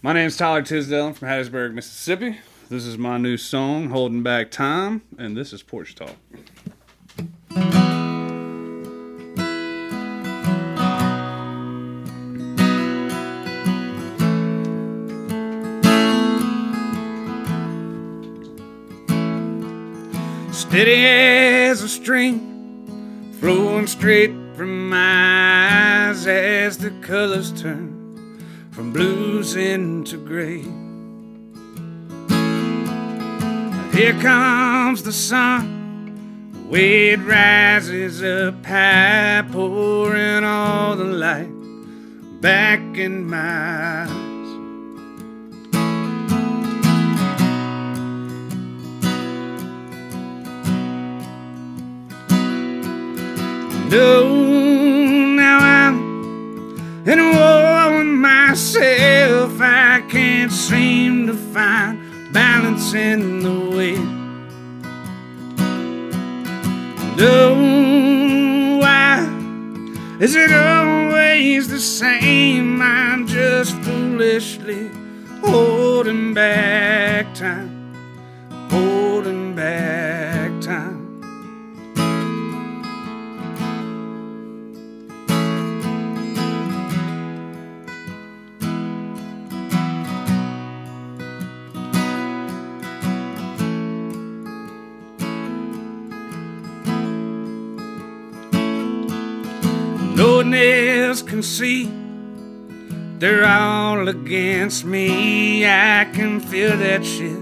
My name is Tyler Tisdale. I'm from Hattiesburg, Mississippi. This is my new song, Holding Back Time, and this is Porch Talk. Steady as a stream, flowing straight from my eyes as the colors turn from blues into gray. Here comes the sun, the way it rises up high, pouring all the light back in my eyes. No, now I'm in a war myself. I can't seem to find balance in the way. No, why is it always the same? I'm just foolishly holding back time, can see. They're all against me. I can feel that shit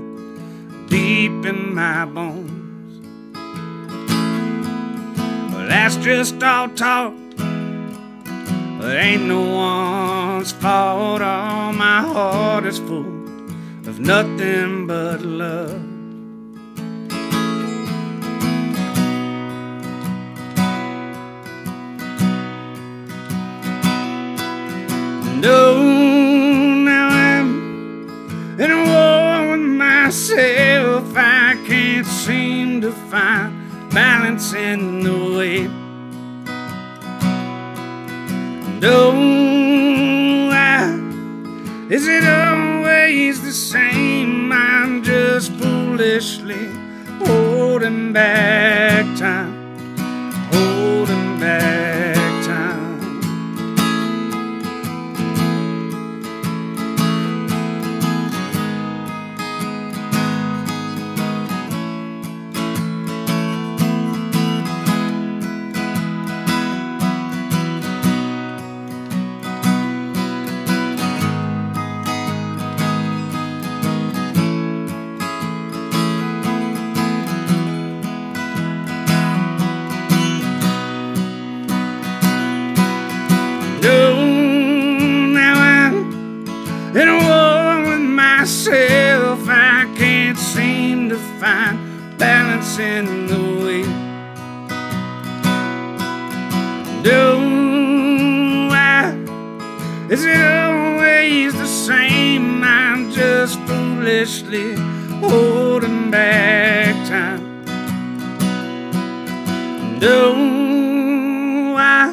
deep in my bones. Well, that's just all talk. It ain't no one's fault. All my heart is full of nothing but love. No, now I'm in a war with myself. I can't seem to find balance in the way. No, is it always the same? I'm just foolishly holding back time, holding back find balance in the way. No, I, is it always the same? I'm just foolishly holding back time. No, I.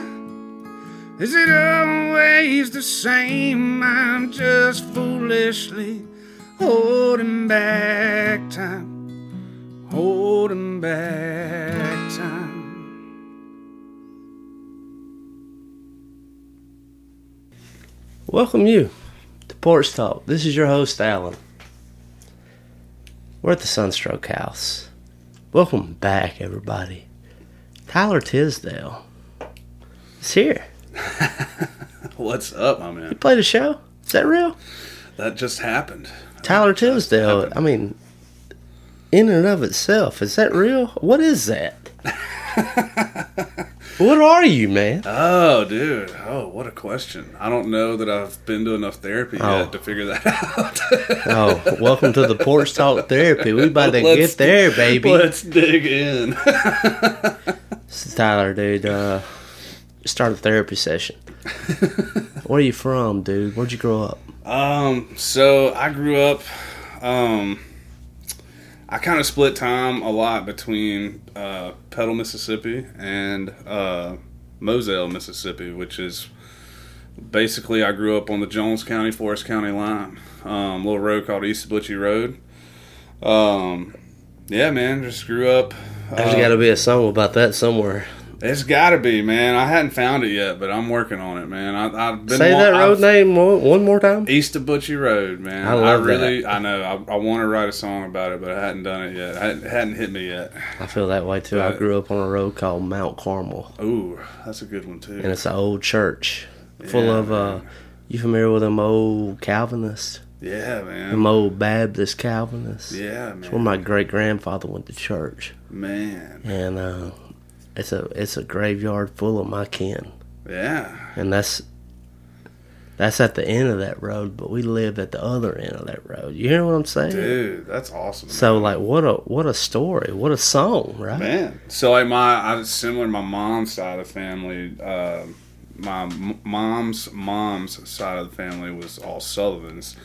Is it always the same? I'm just foolishly holding back time, holding back time. Welcome you to Porch Talk. This is your host, Alan. We're at the Sunstroke House. Welcome back, everybody. Tyler Tisdale is here. What's up, my man? You played a show? Is that real? That just happened. Tyler Tisdale, I mean, in and of itself, is that real? What is that? what are you, man? Oh, dude. Oh, what a question. I don't know that I've been to enough therapy Oh. yet to figure that out. Oh, welcome to the Porch Talk Therapy. We about to Let's- get there, baby. Let's dig in. This is Tyler, dude. Uh, start a therapy session. Where are you from, dude? Where'd you grow up? Um, so I grew up, um, I kind of split time a lot between uh, Petal, Mississippi, and uh, Moselle, Mississippi, which is basically I grew up on the Jones County, Forrest County line. Um, little road called East Butchie Road. Um, yeah, man, just grew up. There's uh, got to be a song about that somewhere. It's got to be, man. I hadn't found it yet, but I'm working on it, man. I, I've been Say wa- that road I've- name one, one more time. East of Butchie Road, man. I love really, I know. I, I want to write a song about it, but I hadn't done it yet. It hadn't hit me yet. I feel that way too. I grew up on a road called Mount Carmel, Ooh, that's a good one too. and it's an old church full Yeah, of. uh. You familiar with them old Calvinists? yeah, man. Them old Baptist Calvinists. Yeah, It's man. where my great grandfather went to church, man. and uh, it's a it's a graveyard full of my kin. Yeah. and that's that's at the end of that road, but we live at the other end of that road. You hear what I'm saying? Dude, that's awesome. So like, what a what a story, what a song, right? man. So like my, I was similar to my mom's side of the family. Uh, my m- mom's mom's side of the family was all Sullivans,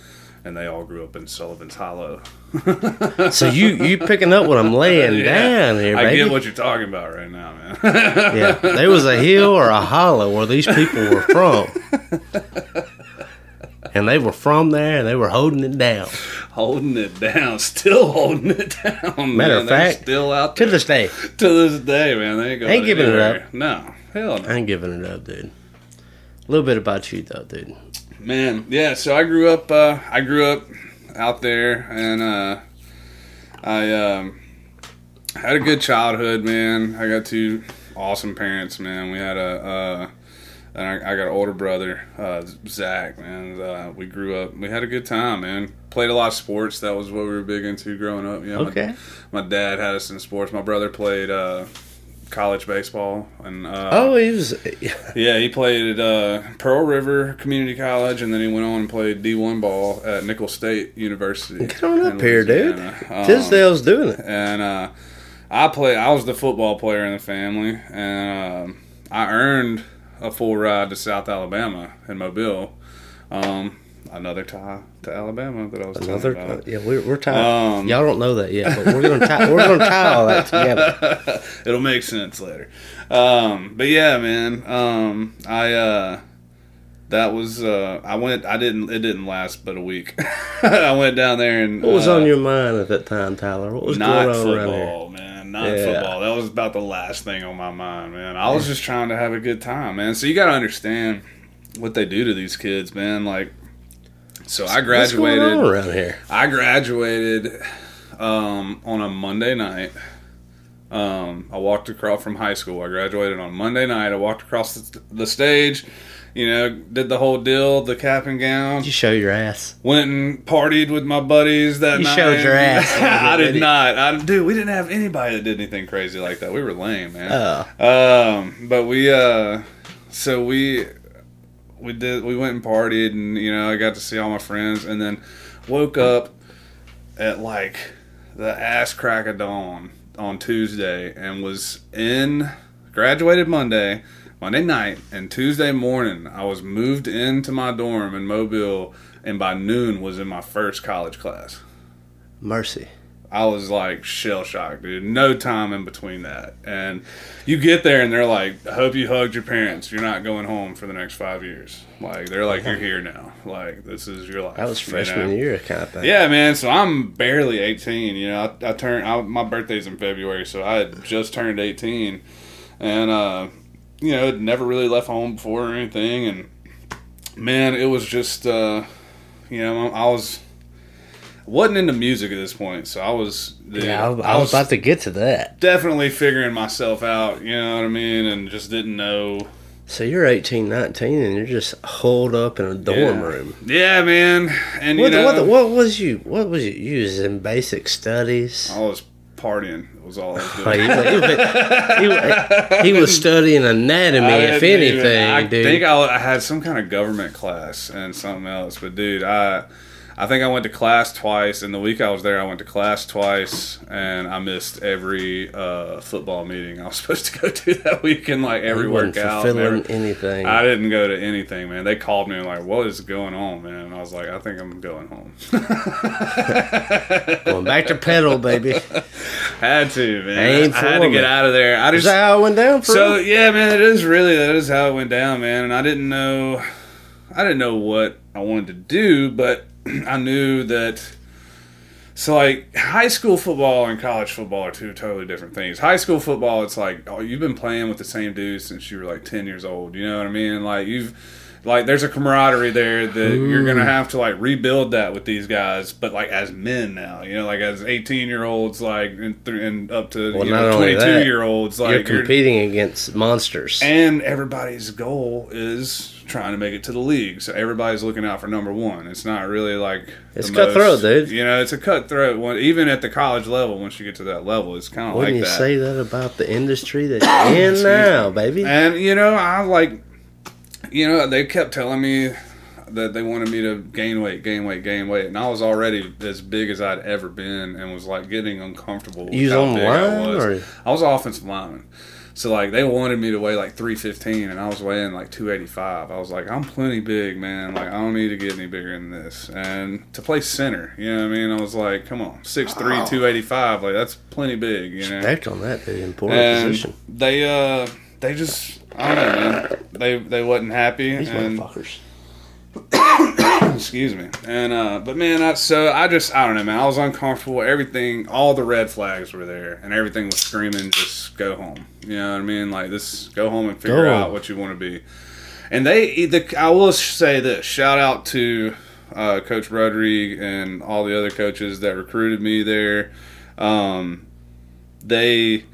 and they all grew up in Sullivan's Hollow. So you you picking up what I'm laying Yeah. down here, baby. I get what you're talking about right now, man. yeah, there was a hill or a hollow where these people were from, and they were from there, and they were holding it down holding it down, still holding it down. Matter man. of fact, still out to this day. to this day, man. They ain't, Ain't giving it up. No, hell no. I ain't giving it up, dude. A little bit about you though, dude. Man, yeah. So I grew up. Uh, I grew up out there, and uh, I um, had a good childhood, man. I got two awesome parents, man. We had a. Uh, and I, I got an older brother, uh, Zach. Man, uh, we grew up. We had a good time, man. Played a lot of sports. That was what we were big into growing up. You know, my- Okay. My, dad had us in sports. My brother played uh, college baseball, and uh, Oh, he was. yeah, he played at uh, Pearl River Community College, and then he went on and played D1 ball at Nicholls State University. Get on up here, dude. Um, Tisdale's doing it. and uh, I play. I was the football player in the family, and um I earned a full ride to South Alabama in Mobile. Um, another tie to Alabama that I was Another, about. yeah, we're, we're tied. Um, Y'all don't know that yet, but we're gonna tie. we're gonna tie all that together. It'll make sense later. Um, but yeah, man. Um, I uh, that was uh, I went. I didn't. It didn't last but a week. I went down there and What was uh, on your mind at that time, Tyler? What was not going on football, man. Not Yeah. football. That was about the last thing on my mind, man. I was just trying to have a good time, man. So you got to understand what they do to these kids, man. Like, so I What's going graduated. on around here? I graduated um, on a Monday night. Um, I walked across from high school. I graduated on Monday night. I walked across the, the stage, you know, did the whole deal, the cap and gown. You show your ass. Went and partied with my buddies that You night. showed your ass. I Did you? not. I, dude, we didn't have anybody that did anything crazy like that. We were lame, man. Oh, Um, but we uh, so we we did we went and partied, and you know I got to see all my friends, and then woke up at like the ass crack of dawn on Tuesday, and was in graduated Monday, Monday night, and Tuesday morning I was moved into my dorm in Mobile, and by noon was in my first college class. mercy. I was like shell shocked, dude. No time in between that. And you get there and they're like, I hope you hugged your parents. You're not going home for the next five years. Like, they're like, you're here now. Like, this is your life. That was you freshman know? year kind of thing. Yeah, man. So I'm barely 18. You know, I, I turned, I, my birthday's in February, so I had just turned 18. And, uh, you know, had never really left home before or anything. And, man, it was just, uh, You know, I was wasn't into music at this point, so I was dude, Yeah, I, I was about to get to that. definitely figuring myself out. You know what I mean, and just didn't know. So you're 18, 19, and you're just holed up in a dorm yeah. room. Yeah, man. And What, you know, what, what was you? What was you? Was in basic studies. I was partying. It Was all I was he, was- he he was studying anatomy, I if didn't even- anything, I dude. think I, I had some kind of government class and something else. But dude, I I think I went to class twice. In the week I was there, I went to class twice, and I missed every uh, football meeting I was supposed to go to that week, and like every workout. fulfilling every- anything. I didn't go to anything, man. They called me and like, "What is going on, man?" And I was like, "I think I'm going home." Going back to Petal, baby. Had to, man. Aim I had to get out of there. I just that how it went down for So you? yeah, man, it is really that is how it went down, man. And I didn't know, I didn't know what I wanted to do, but I knew that. So like high school football and college football are two totally different things. High school football, it's like oh, you've been playing with the same dude since you were like ten years old. You know what I mean? Like you've like there's a camaraderie there that you're gonna have to like rebuild that with these guys, but like as men now, you know, like as 18 year olds, like and, th- and up to Well, you know 22 that, year olds, like you're competing against monsters. and everybody's goal is trying to make it to the league. So everybody's looking out for number one. It's not really like It's cutthroat, dude. You know, it's a cutthroat one. Even at the college level, once you get to that level, it's kind of like you that. say that about the industry that you're in now, baby? And you know, I like, you know, they kept telling me that they wanted me to gain weight, gain weight, gain weight, and I was already as big as I'd ever been, and was like getting uncomfortable. With You was how on big the I was. or- I was offensive lineman. So like they wanted me to weigh like 315 and I was weighing like 285. I was like I'm plenty big, man. Like I don't need to get any bigger than this. And to play center, you know what I mean? I was like, come on, 6'3", 285, like that's plenty big, you know. Respect on that, dude. Important And position. they uh they just I don't know, man. They they wasn't happy These and motherfuckers. excuse me. And uh but man, I, so I just I don't know, man. I was uncomfortable. Everything, all the red flags were there, and everything was screaming, just go home. You know what I mean? Like this, go home and figure Go. out what you want to be. And they, the, I will say this: shout out to uh, Coach Rodrigue and all the other coaches that recruited me there. Um, they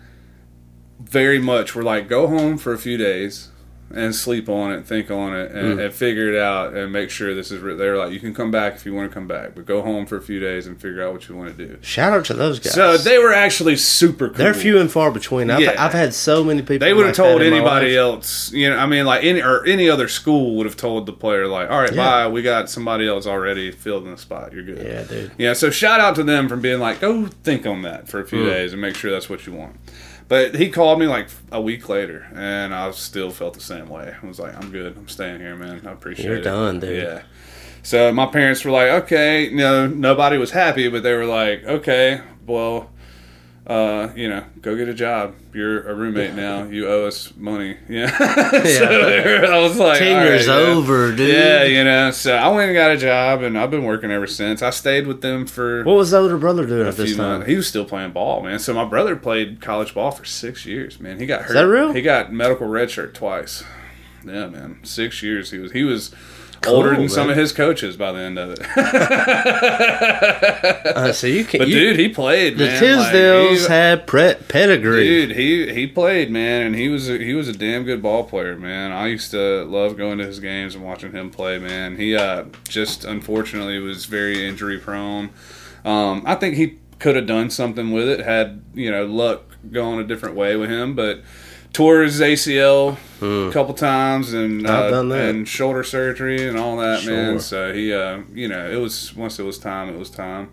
very much were like, go home for a few days and sleep on it, think on it, and, mm. and figure it out, and make sure this is. Re-. They're like, you can come back if you want to come back, but go home for a few days and figure out what you want to do. Shout out to those guys. So they were actually super cool. They're few and far between. I've, Yeah. I've had so many people. They would have like told anybody else, you know. I mean, like any or any other school would have told the player, like, "All right, Yeah. bye. We got somebody else already filled in the spot. You're good." Yeah, dude. Yeah. So shout out to them from being like, "Go think on that for a few mm. days and make sure that's what you want." But he called me like a week later, and I still felt the same way. I was like, "I'm good. I'm staying here, man. I appreciate it. You're done, dude. Yeah. So my parents were like, "Okay, you know, nobody was happy, but they were like, okay, well." Uh, you know, go get a job. You're a roommate now. You owe us money. Yeah. so I was like, Tenure's all right, yeah. over, dude. Yeah, you know. So I went and got a job, and I've been working ever since. I stayed with them for What was the older brother doing at this time? months. He was still playing ball, man. So my brother played college ball for six years, man. He got hurt. that real? He got medical redshirt twice. Yeah, man. Six years. He was he was older than some of his coaches by the end of it. Uh, so you can. but you, dude, he played. the man. Tisdales Like, he- had pre- pedigree. Dude, he he played, man, and he was a, he was a damn good ball player, man. I used to love going to his games and watching him play, man. He uh, just unfortunately was very injury prone. Um, I think he could have done something with it had you know luck going a different way with him, but tore his ACL a couple times and Hmm. Uh, and shoulder surgery and all that, Sure. man. So he, uh, you know, it was once it was time, it was time.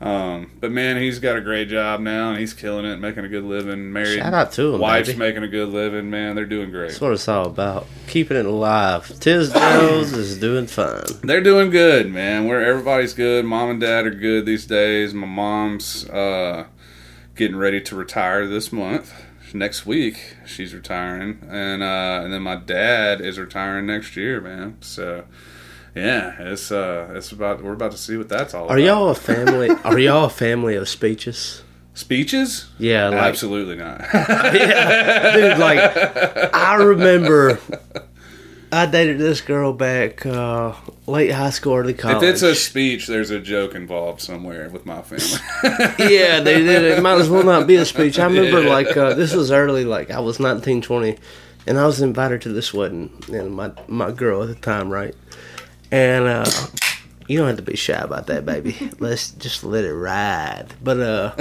Um, but man, he's got a great job now, and he's killing it, making a good living. Married, Shout out to him, wife's baby. making a good living. Man, they're doing great. That's what it's all about. Keeping it alive. Tisdales is doing fine. They're doing good, man. Where everybody's good. Mom and dad are good these days. My mom's uh, getting ready to retire this month. Next week, she's retiring, and uh, and then my dad is retiring next year, man. So. Yeah, it's uh, it's about we're about to see what that's all Are about. y'all a family? Are y'all a family of speeches? speeches? Yeah, like Absolutely not. yeah, dude. Like I remember I dated this girl back uh, late high school, early college. If it's a speech, there's a joke involved somewhere with my family. yeah, they did. It might as well not be a speech. I remember like uh, this was early, like I was 19, 20, and I was invited to this wedding, and my my girl at the time, right? And uh, you don't have to be shy about that, baby. Let's just let it ride. But uh,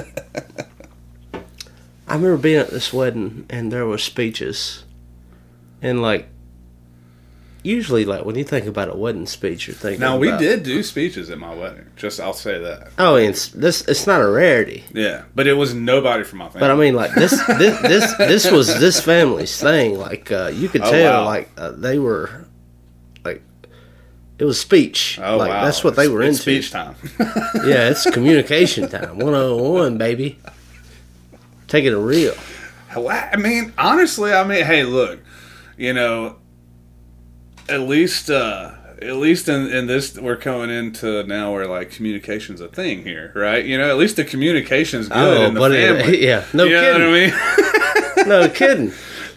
I remember being at this wedding, and there were speeches, and like. Usually, like when you think about a wedding speech, you're thinking. now we about- did do speeches at my wedding. Just I'll say that. Oh, and it's this. It's not a rarity. Yeah, but it was nobody from my family. But I mean, like this, this, this, this was this family's thing. Like uh, you could Oh, tell, wow. like uh, they were, like it was speech. oh like wow, that's what they were it's into. Speech time. Yeah, it's communication time. One on one, baby. Taking it real. I mean, honestly, I mean, hey, look, you know, at least, uh, at least in, in this, we're coming into now where like communication's a thing here, right? You know, at least the communication's good Oh, in the it- family. yeah, no you kidding. know what I mean? No kidding.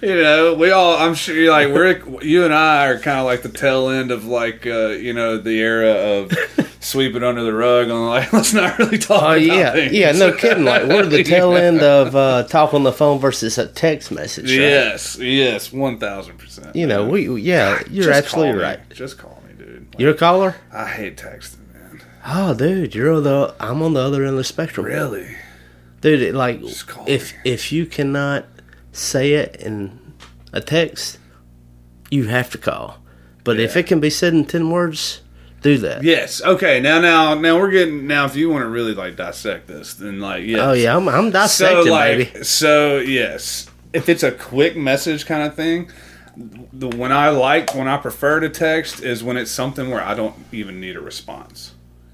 You know, we all, I'm sure, you're like, we're, you and I are kind of like the tail end of like, uh, you know, the era of sweep it under the rug and like, let's not really talk Oh about yeah, things. yeah. No kidding. Like we're the tail end of uh, talk on the phone versus a text message. Right? Yes, yes, 1000%. You know, we yeah. You're Just absolutely right. Just call me, dude. Like, You're a caller. I hate texting, man. Oh, dude, you're the. I'm on the other end of the spectrum. Really? dude like if me. if you cannot say it in a text you have to call but if it can be said in 10 words do that Yes. Okay. Now, now, now we're getting. Now, if you want to really like dissect this, then like, yes. oh yeah i'm, I'm So dissecting like, baby so yes. If it's a quick message kind of thing, the when I like when I prefer to text is when it's something where I don't even need a response.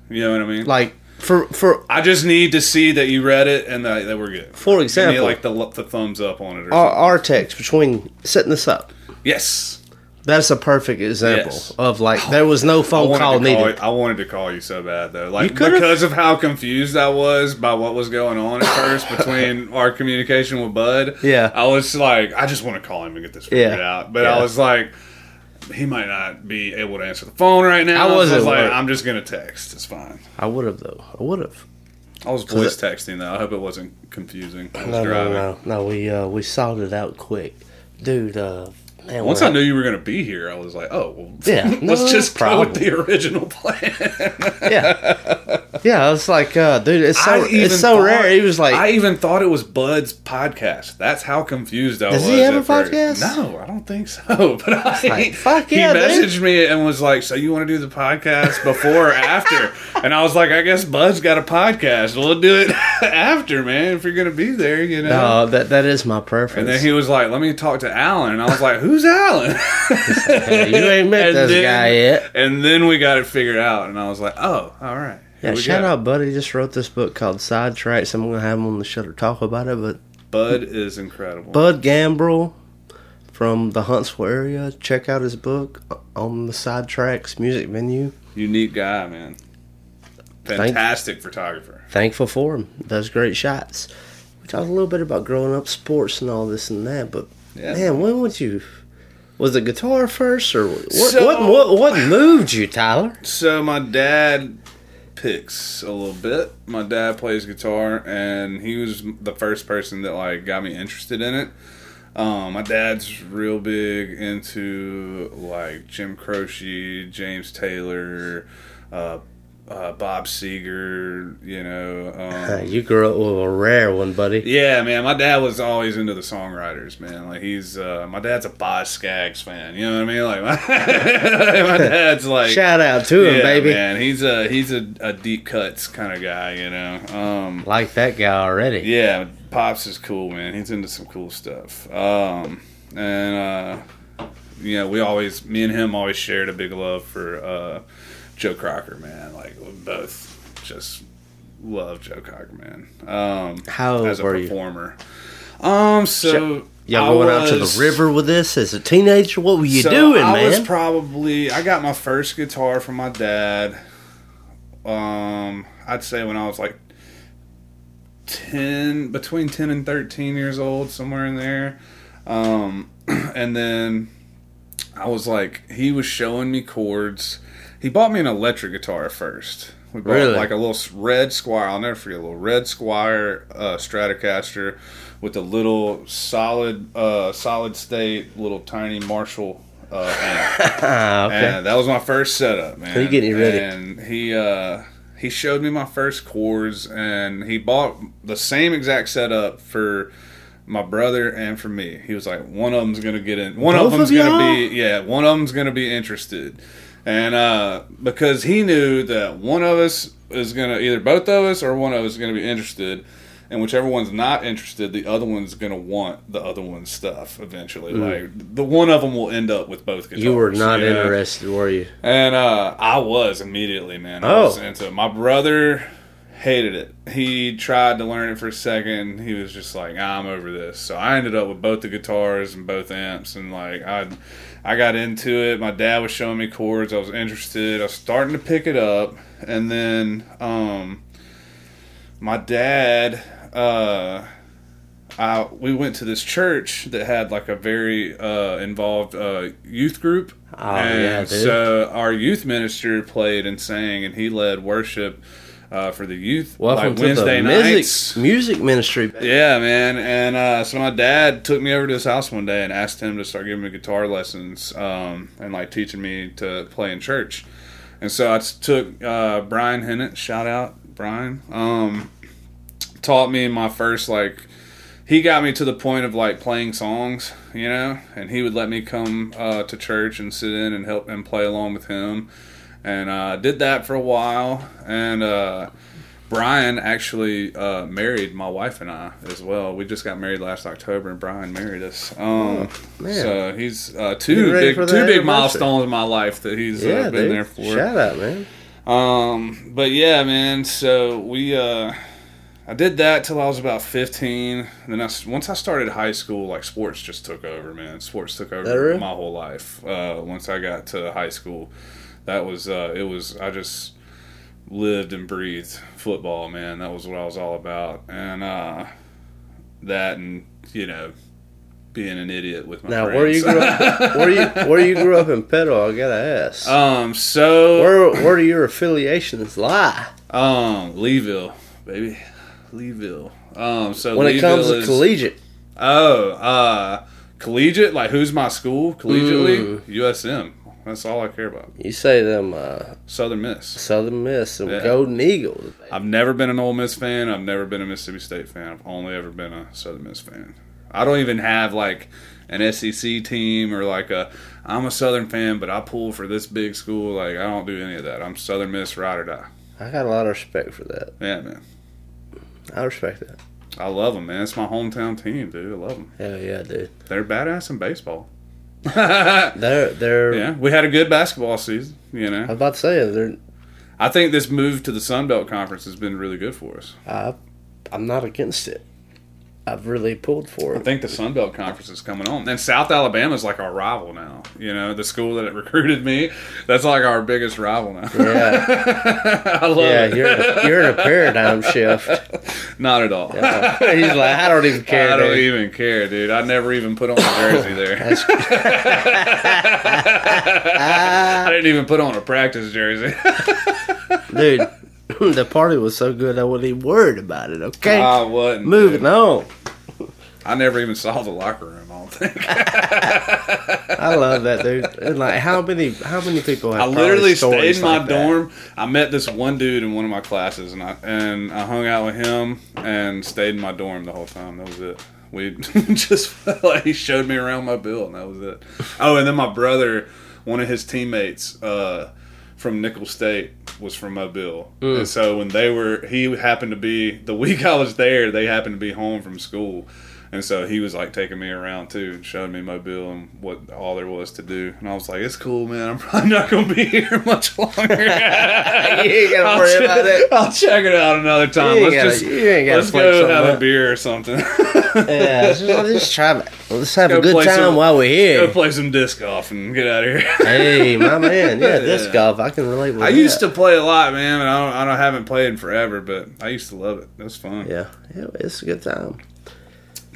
You know what I mean? like for for I just need to see that you read it and that, that we're good. For Give me, example- like the the thumbs up on it or our, something. our text between setting this up yes. that's a perfect example Yes. of like oh, there was no phone call needed you, I wanted to call you so bad though, like because of how confused I was by what was going on at first between our communication with Bud. Yeah. I was like, I just want to call him and get this figured Yeah. out. But Yeah. I was like, he might not be able to answer the phone right now. I wasn't was like. I'm just gonna text. It's fine. i would have though i would have I was voice texting though. I hope it wasn't confusing. I was no, no driving. no no we uh we solved it out quick dude uh man Once I knew you were gonna be here, I was like, oh, well, Yeah, let's just go problem. with the original plan. yeah, yeah. I was like, uh, dude, it's so it's so thought- rare. He was like, I even thought it was Bud's podcast. That's how confused I Does was. he have a podcast? No, I don't think so. But I, like, fuck he yeah, dude. messaged me and was like, "So you want to do the podcast before or after?" And I was like, "I guess Bud's got a podcast. We'll do it after, man. If you're gonna be there, you know." no, that that is my preference. And then he was like, "Let me talk to Alan," and I was like, "Who's Alan?" Hey, you ain't met And this then- guy yet. And then we got it figured out, and I was like, "Oh, all right." Yeah, shout out, buddy. Just wrote this book called Sidetracks. I'm gonna have him on the show to talk about it. But Bud is incredible. Bud Gambrel from the Huntsville area, check out his book on the Sidetracks music venue. Unique guy, man. Fantastic photographer. Thankful for him. Does great shots. We talked a little bit about growing up, sports, and all this and that. But Yeah. man, when would you? Was it guitar first, or what? So- what, what? What moved you, Tyler? So my dad picks a little bit. My dad plays guitar, and he was the first person that like got me interested in it. Um, my dad's real big into like Jim Croce, James Taylor, uh, uh, Bob Seger. You know, um, you grew up with a rare one, buddy. Yeah, man. My dad was always into the songwriters, man. Like he's uh, my dad's a Boz Scaggs fan. You know what I mean? Like my, my dad's like Shout out to him, yeah, baby. man. He's a he's a, a deep cuts kind of guy. You know. Um, Like that guy already. yeah, pops is cool, man. He's into some cool stuff. Um, and uh, you know, we always me and him always shared a big love for uh, Joe Cocker, man. Like we both just love Joe Cocker, man. Um, How as a were you? performer. Um, so Y'all I going out to the river with this as a teenager? What were you so doing, I was man? probably I got my first guitar from my dad. Um, I'd say when I was like ten, between ten and thirteen years old, somewhere in there. Um, and then I was like, he was showing me chords. He bought me an electric guitar first. We bought Really? like a little red Squier. I'll never forget a little red Squier uh, Stratocaster with a little solid, uh, solid state, little tiny Marshall uh, amp. Okay. And that was my first setup, man. He getting ready. And he uh, he showed me my first chords, and he bought the same exact setup for my brother and for me. He was like, one of them's gonna get in. One Both of them's of gonna be yeah. One of them's gonna be interested, and uh, because he knew that one of us is gonna either both of us or one of us is gonna be interested. And whichever one's not interested, the other one's gonna want the other one's stuff eventually. Like the one of them will end up with both guitars. Mm. you were not you know? interested, were you? And uh, I was immediately, man. I Oh. was into it. My brother hated it. He tried to learn it for a second. He was just like, "I'm over this." So I ended up with both the guitars and both amps, and like I, I got into it. My dad was showing me chords. I was interested. I was starting to pick it up, and then um, my dad. Uh, I, we went to this church that had like a very uh, involved uh, youth group. Oh, and yeah, so our youth minister played and sang, and he led worship uh, for the youth Welcome like Wednesday the nights. music music ministry. Yeah, man. And uh, so my dad took me over to his house one day and asked him to start giving me guitar lessons um, and like teaching me to play in church. And so I took uh, Brian Hennett, shout out Brian, um, taught me my first like. He got me to the point of like playing songs, you know, and he would let me come uh, to church and sit in and help and play along with him. And uh, did that for a while. And uh, Brian actually uh, married my wife and I as well. We just got married last October, and Brian married us. Um, man. So he's uh, two big two big milestones in my life that he's Yeah, uh, been dude. there for. Shout out, man. Um, but yeah, man. So we, uh, I did that till I was about fifteen. And then I, once I started high school, like sports just took over, man. Sports took over my whole life. Uh, once I got to high school, that was, uh, it was. I just lived and breathed football, man. That was what I was all about, and uh, that, and you know, being an idiot with my Now, friends. where you grew up? where you where you grew up in Petal? I gotta ask. um, so where where do your affiliations lie? Um, Leeville, baby, Leeville. Um, so When it comes Leeville to collegiate, oh, uh, collegiate. Like, who's my school? Collegiately, Mm. USM. That's all I care about. you say them uh, Southern Miss. Southern Miss and Yeah. Golden Eagles. I've never been an Ole Miss fan. I've never been a Mississippi State fan. I've only ever been a Southern Miss fan. I don't even have like an SEC team or like a. I'm a Southern fan, but I pull for this big school. Like I don't do any of that. I'm Southern Miss, ride or die. I got a lot of respect for that. Yeah, man. I respect that. I love them, man. It's my hometown team, dude. I love them. Hell yeah, dude. They're badass in baseball. They're they're. yeah. we had a good basketball season. You know, I was about to say they're. I think this move to the Sun Belt Conference has been really good for us. I, I'm not against it. I've really pulled for I think the Sun Belt Conference is coming on, and South Alabama is like our rival now. You know, the school that recruited me, that's like our biggest rival now. Yeah, I love yeah. it. You're you're in a paradigm shift. Not at all. He's like, I don't even care. I don't dude. even care, dude. I never even put on a jersey there. I didn't even put on a practice jersey. dude, the party was so good I wasn't even worried about it. Okay, I wasn't. moving dude. on. I never even saw the locker room. I don't think. I love that, dude. Like, how many how many people have? I literally stayed in my like that? dorm. I met this one dude in one of my classes, and I and I hung out with him and stayed in my dorm the whole time. That was it. We just like he showed me around Mobile, and that was it. Oh, and then my brother, one of his teammates uh, from Nicholls State, was from Mobile, Mm. and so when they were, he happened to be the week I was there. They happened to be home from school. And so he was like taking me around too and showing me Mobile and what all there was to do. And I was like, it's cool, man. I'm probably not going to be here much longer. you ain't gotta worry about it. I'll check it out another time. You let's gotta- just, you ain't gotta let's go have a beer or something. Yeah, let's just, just try. it. Let's have Go a good time some- while we're here. go play some disc golf and get out of here. Hey, my man. Yeah, disc Yeah. golf. I can relate with I that. used to play a lot, man, and I don't, I don't haven't played in forever, but I used to love it. It was fun. Yeah, yeah, it's a good time.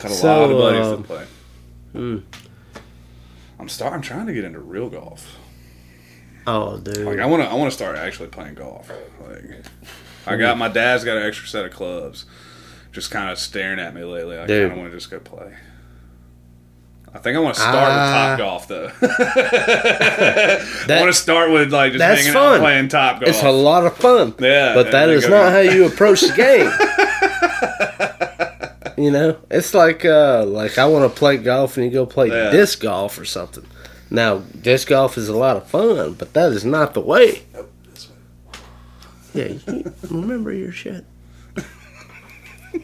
Got a So, lot of buddies um, that play. I'm start. I'm trying to get into real golf. Oh, dude. Like I want to. I want to start actually playing golf. Like I got my dad's got an extra set of clubs, just kind of staring at me lately. I kind of want to just go play. I think I want to start with Ah. Top Golf though. I want to start with like just That's hanging fun. out playing Top Golf. It's a lot of fun. Yeah, But that is that go- not how you approach the game. You know, it's like uh like I want to play golf and you go play Yeah. disc golf or something. Now, disc golf is a lot of fun, but that is not the way. Nope. Yeah, you, remember your shit.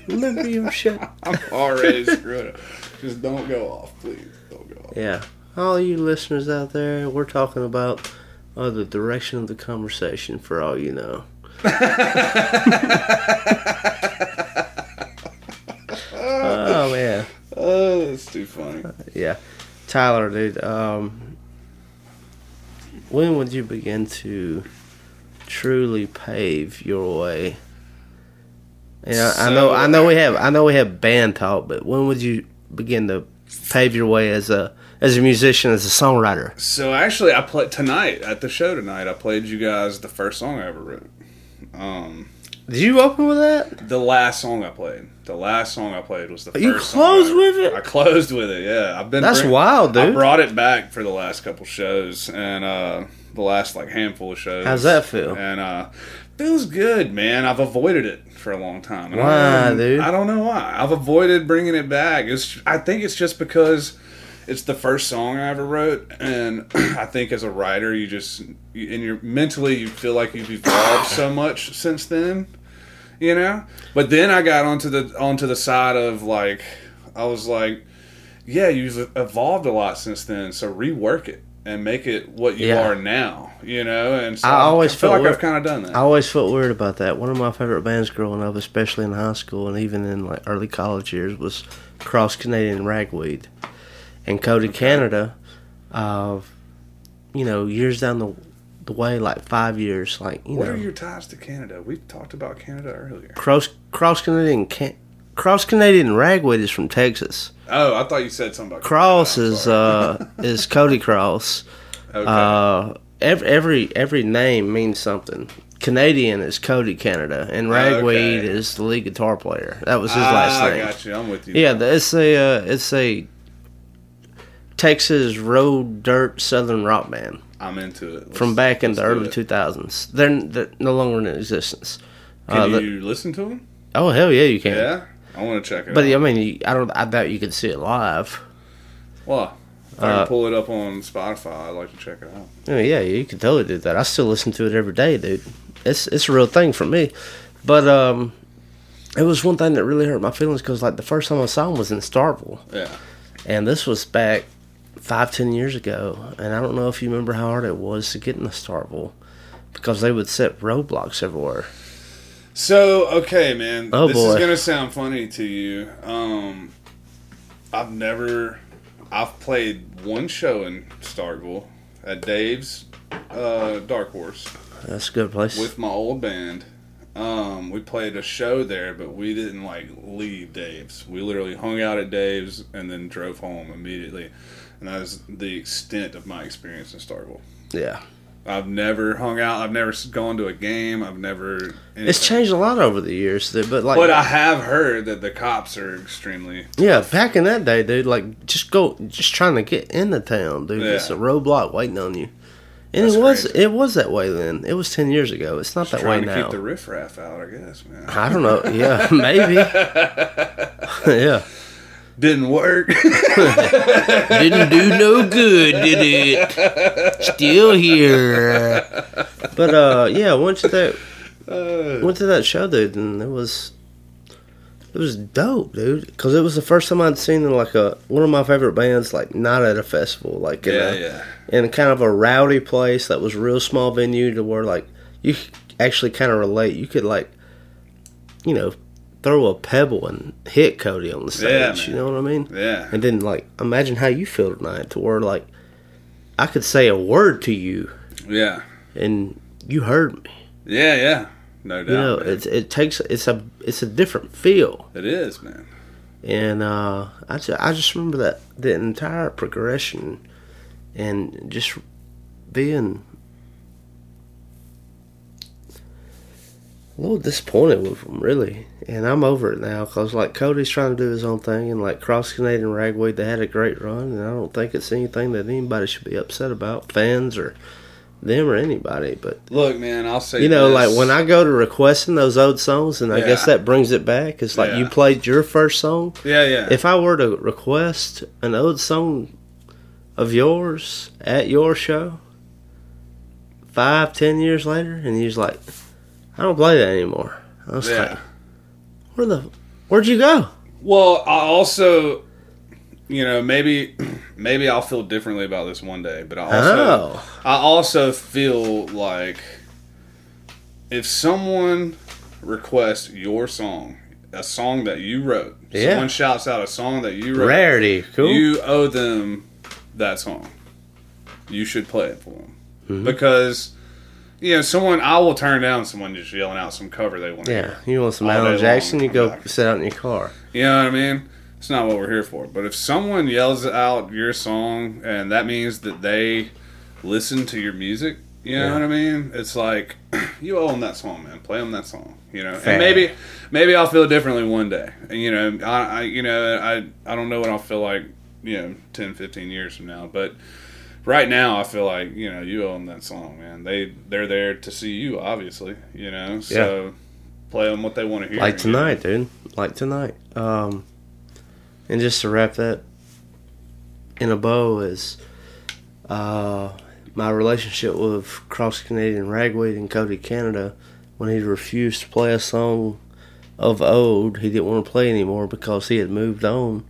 Remember your shit. I'm already screwed up. Just don't go off, please. Don't go off. Yeah, all you listeners out there, we're talking about uh, the direction of the conversation. For all you know. oh man. Oh, that's too funny. Yeah, Tyler, dude. Um, when would you begin to truly pave your way? Yeah, I know. So- I know we have. I know we have band talk, but when would you begin to pave your way as a as a musician, as a songwriter? So actually, I played tonight at the show tonight. I played you guys the first song I ever wrote. Um, Did you open with that? the last song I played. The last song I played was the You first. song You closed I- with it? I closed with it. Yeah, I've been. That's bring- wild, dude. I brought it back for the last couple shows and uh, the last like handful of shows. How's that feel? And uh, feels good, man. I've avoided it for a long time. And I Why, don't know- dude? I don't know why. I've avoided bringing it back. It's. I think it's just because it's the first song I ever wrote, and I think as a writer, you just you, in your mentally you feel like you've evolved so much since then, you know. But then I got onto the onto the side of like I was like, yeah, you've evolved a lot since then, so rework it and make it what you Yeah. are now, you know. And so I always feel felt like weird- I've kind of done that. I always felt weird about that. One of my favorite bands growing up, especially in high school and even in like early college years, was Cross Canadian Ragweed. And Cody Canada, uh, you know, years down the the way, like five years, like you know what know, are your ties to Canada? We talked about Canada earlier. Cross Cross Canadian can, Cross Canadian Ragweed is from Texas. Oh, I thought you said something about Cross Canada. Is uh is Cody Cross. okay. Uh, every every every name means something. Canadian is Cody Canada, and Ragweed Okay. is the lead guitar player. That was his ah, last name. I got you. I'm with you. Yeah, it's a uh, it's a Texas road dirt southern rock band I'm into it. Let's- from back in the early it. two thousands. They're, they're no longer in existence. Can Uh, the- you listen to them? oh hell yeah, you can. Yeah, I want to check it. But out. I mean, you, I don't. I doubt you could see it live. well, if I uh, can pull it up on Spotify, I'd like to check it out. I mean, yeah, you can totally do that. I still listen to it every day, dude. It's it's a real thing for me. But um, it was one thing that really hurt my feelings because like the first time I saw him was in Starkville, Yeah. and this was back five ten years ago. And I don't know if you remember how hard it was to get in into Starkville because they would set roadblocks everywhere. So okay, man. Oh, this boy. is gonna sound funny to you. Um, I've never. I've played one show in Starkville at Dave's uh, Dark Horse That's a good place. with my old band. Um, we played a show there, but we didn't like leave Dave's. We literally hung out at Dave's and then drove home immediately. And that was the extent of my experience in Starkville. yeah, I've never hung out. I've never gone to a game. I've never. it's changed a lot over the years, but like, But I have heard that the cops are extremely. yeah, back in that day, dude, like just go, just trying to get into town, dude. Yeah. It's a roadblock waiting on you. And That's it was crazy. it was that way then. It was ten years ago. It's not that way to now. keep the riffraff out, I guess, man. I don't know. Yeah, maybe. yeah. Didn't work. Didn't do no good, did it? Still here. But uh, yeah, went to that Uh, went to that show, dude, and it was it was dope, dude. Because it was the first time I'd seen like a one of my favorite bands, like not at a festival, like in yeah, a, yeah. in kind of a rowdy place that was real small venue to where like you actually kind of relate. You could like, you know, throw a pebble and hit Cody on the Yeah, stage. you know what I mean? Yeah. And then like imagine how you feel tonight to where like I could say a word to you Yeah. and you heard me. Yeah, yeah. No doubt. You know, it's it takes it's a it's a different feel. it is, man. And uh, I just, I just remember that the entire progression and just being a little disappointed with them, really. And I'm over it now because, like, Cody's trying to do his own thing, and like Cross Canadian Ragweed, they had a great run, and I don't think it's anything that anybody should be upset about, fans or them or anybody. But Look, man, I'll say you know, this. like when I go to requesting those old songs, and I guess that brings it back. It's like you played your first song. yeah, yeah, If I were to request an old song of yours at your show, five, ten years later, and he's like, "I don't play that anymore," I was yeah. like, "Where the? Where'd you go?" Well, I also, you know, maybe maybe I'll feel differently about this one day, but I also Oh, I also feel like if someone requests your song, a song that you wrote, Yeah. someone shouts out a song that you wrote, rarity, cool. you owe them that song. You should play it for them Mm-hmm. because you know someone I will turn down someone just yelling out some cover they want to yeah, hear. you want some All Alan Jackson? You go back. sit out in your car. You know what I mean? It's not what we're here for. But if someone yells out your song and that means that they listen to your music, you know Yeah. what I mean? It's like you owe them that song, man. Play them that song. You know, Fair. and maybe maybe I'll feel differently one day. You know, I, I you know I I don't know what I'll feel like you know 10, 15 years from now, but. Right now, I feel like you know you owe them that song, man. They they're there to see you, obviously. You know, so play them what they want to hear. Like tonight, dude. Like tonight. Um, and just to wrap that in a bow is uh, my relationship with Cross Canadian Ragweed and Cody Canada when he refused to play a song of old he didn't want to play anymore because he had moved on.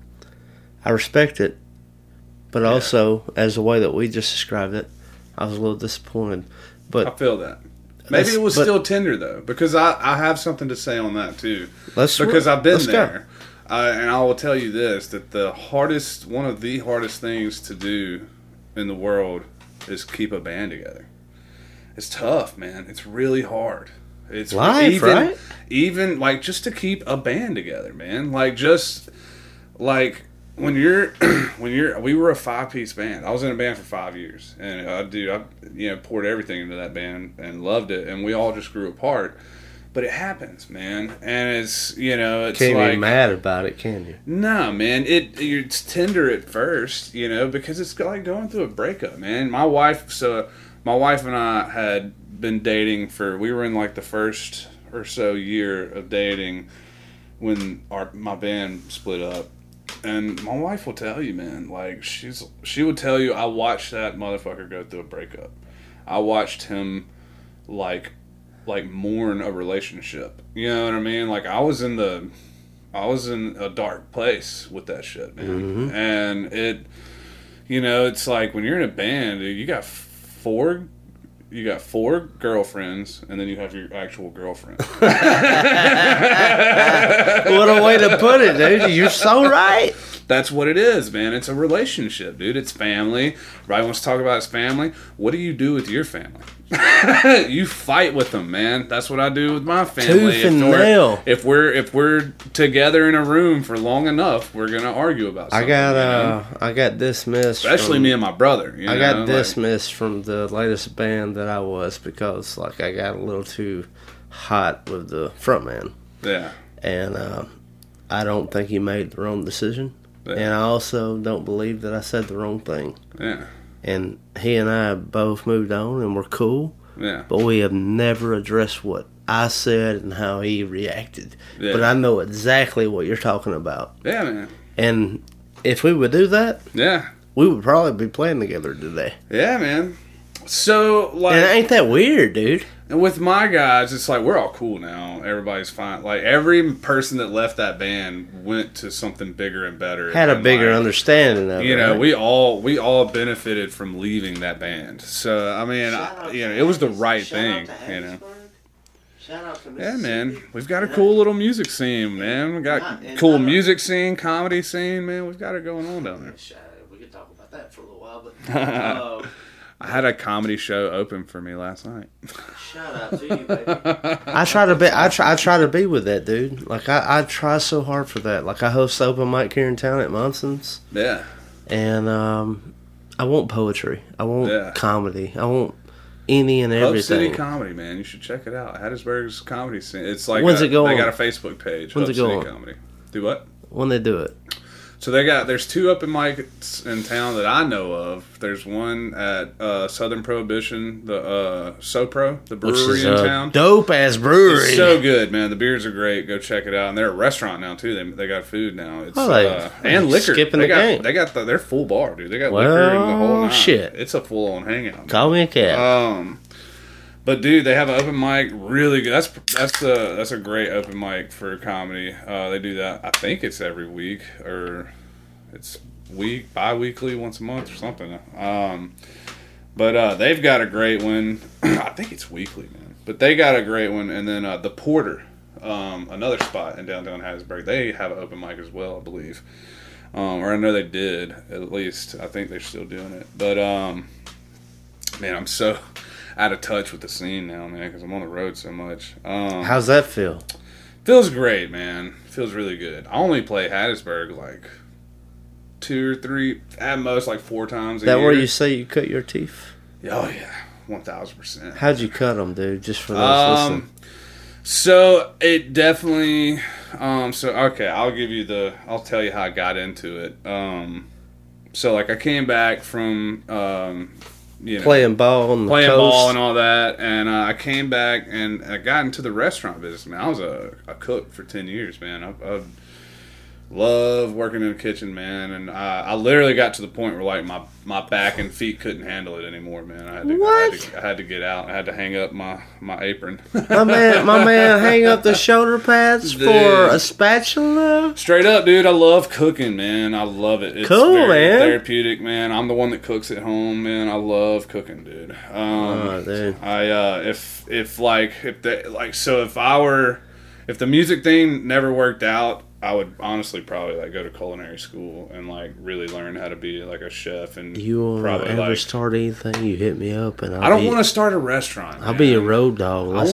I respect it, but also as the way that we just described it, I was a little disappointed. But I feel that. Maybe it was still tender though, because I, I have something to say on that too. let's Because I've been there, uh, and I will tell you this: that the hardest, one of the hardest things to do in the world is keep a band together. It's tough, man. It's really hard. It's Life, even, right? Even like just to keep a band together, man. Like just like when you're when you're we were a five piece band. I was in a band for five years, and uh, I do I you know poured everything into that band and loved it, and we all just grew apart. But it happens, man, and it's you know it's Can't like be mad about it, can you? no, man. It it's tender at first, you know, because it's like going through a breakup, man. My wife, so my wife and I had been dating for we were in like the first or so year of dating when our my band split up. And my wife will tell you, man, like she's she would tell you I watched that motherfucker go through a breakup. I watched him like like mourn a relationship. You know what I mean? Like I was in the I was in a dark place with that shit, man. Mm-hmm. And it, you know, it's like when you're in a band, you got four, you got four girlfriends, and then you have your actual girlfriend. what a way to put it, dude. You're so right. That's what it is, man. It's a relationship, dude. It's family. Everybody wants to talk about his family. What do you do with your family? you fight with them, man. That's what I do with my family. Tooth and if, we're, nail. if we're if we're together in a room for long enough, we're gonna argue about I something. got you know? uh, I got dismissed. especially from, me and my brother. You I know? got like- dismissed from the latest band that I was because like I got a little too hot with the frontman, yeah, and uh, I don't think he made the wrong decision, Yeah. and I also don't believe that I said the wrong thing. yeah, And he and I both moved on and we're cool, yeah. but we have never addressed what I said and how he reacted. Yeah. But I know exactly what you're talking about. Yeah, man. And if we would do that, Yeah, we would probably be playing together today. yeah, man. So like, And ain't that weird, dude? And with my guys, it's like we're all cool now. Everybody's fine. Like every person that left that band went to something bigger and better. Had a bigger like, understanding of You it. know, right? we all we all benefited from leaving that band. So I mean, I, you know, it was the right thing. You know. Yeah, man, we've got a cool little music scene, man. We got Not- cool music scene, comedy scene, man. We've got it going on down there. We could talk about that for a little while, but uh, I had a comedy show open for me last night. shout out to you, baby. I try to be. I try. I try to be with that dude. Like I, I try so hard for that. Like I host open mic here in town at Munson's, Yeah, and um, I want poetry. I want Yeah. comedy. I want any and everything. Hub City. Comedy, man. You should check it out. Hattiesburg's comedy scene. It's like When's a- it going? They got a Facebook page. When's Hub it going? City? Comedy. Do what? when they do it. So they got there's two open mics in town that I know of. There's one at uh, Southern Prohibition, the uh, SoPro, the brewery is in town. dope ass brewery. It's so good, man. The beers are great. Go check it out. And they're a restaurant now too. They, they got food now. It's Oh, uh, and liquor. skipping they the got, game. They got the, they're full bar, dude. They got liquor and the whole Well, nine. shit. It's a full on hangout. Call me a cat. Um, but dude, they have an open mic, really good. That's that's a that's a great open mic for comedy. Uh, they do that. I think it's every week or it's week bi-weekly, once a month or something. Um, but uh, they've got a great one. I think it's weekly, man. But they got a great one, and then uh, the Porter, um, another spot in downtown Hattiesburg. They have an open mic as well, I believe. Um, or I know they did at least. I think they're still doing it. But um, man, I'm so out of touch with the scene now, man, because I'm on the road so much. Um, How's that feel? feels great, man. Feels really good. I only play Hattiesburg like two or three, at most like four times a That year. where you say you cut your teeth? Oh yeah, one thousand percent. How'd you cut them, dude? Just for those Um, listening. so it definitely. Um, so okay, I'll give you the. I'll tell you how I got into it. Um, so like I came back from um, you know, Playing ball on the playing coast. ball and all that, and uh, I came back and I got into the restaurant business. Man, I was a, a cook for ten years, man. I, I love working in the kitchen, man. And I, I literally got to the point where like my, my back and feet couldn't handle it anymore, man. I had to, I had What? to, I had to get out. I had to hang up my my apron. my man, my man, hang up the shoulder pads Dude. for a spatula. Straight up, dude. I love cooking, man. I love it. It's Cool, man. Therapeutic, man. I'm the one that cooks at home, man. I love cooking, dude. Um, Oh, dude. I uh, if if like if they like so if I were if the music thing never worked out, I would honestly probably like go to culinary school and like really learn how to be like a chef and You want probably ever like. start anything? You hit me up, and I'll I don't want to start a restaurant. I'll be a road dog. Let's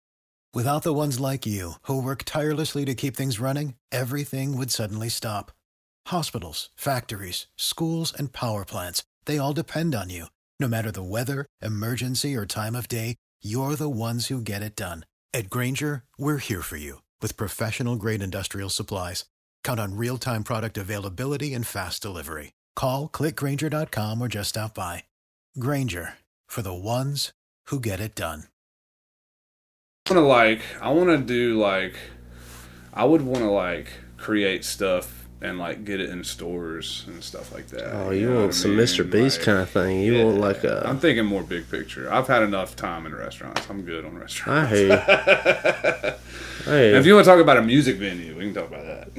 Without the ones like you, who work tirelessly to keep things running, everything would suddenly stop. Hospitals, factories, schools, and power plants, they all depend on you. No matter the weather, emergency, or time of day, you're the ones who get it done. At Grainger, we're here for you with professional grade industrial supplies. Count on real time product availability and fast delivery. Call clickgrainger.com or just stop by. Grainger for the ones who get it done. I want to like I want to do like I would want to like create stuff and like get it in stores and stuff like that. Oh, you know want what I some mean? Mr. Beast Like, kind of thing? You want like a? I'm thinking more big picture. I've had enough time in restaurants. I'm good on I restaurants. hear you. Hey, If you want to talk about a music venue, we can talk about that.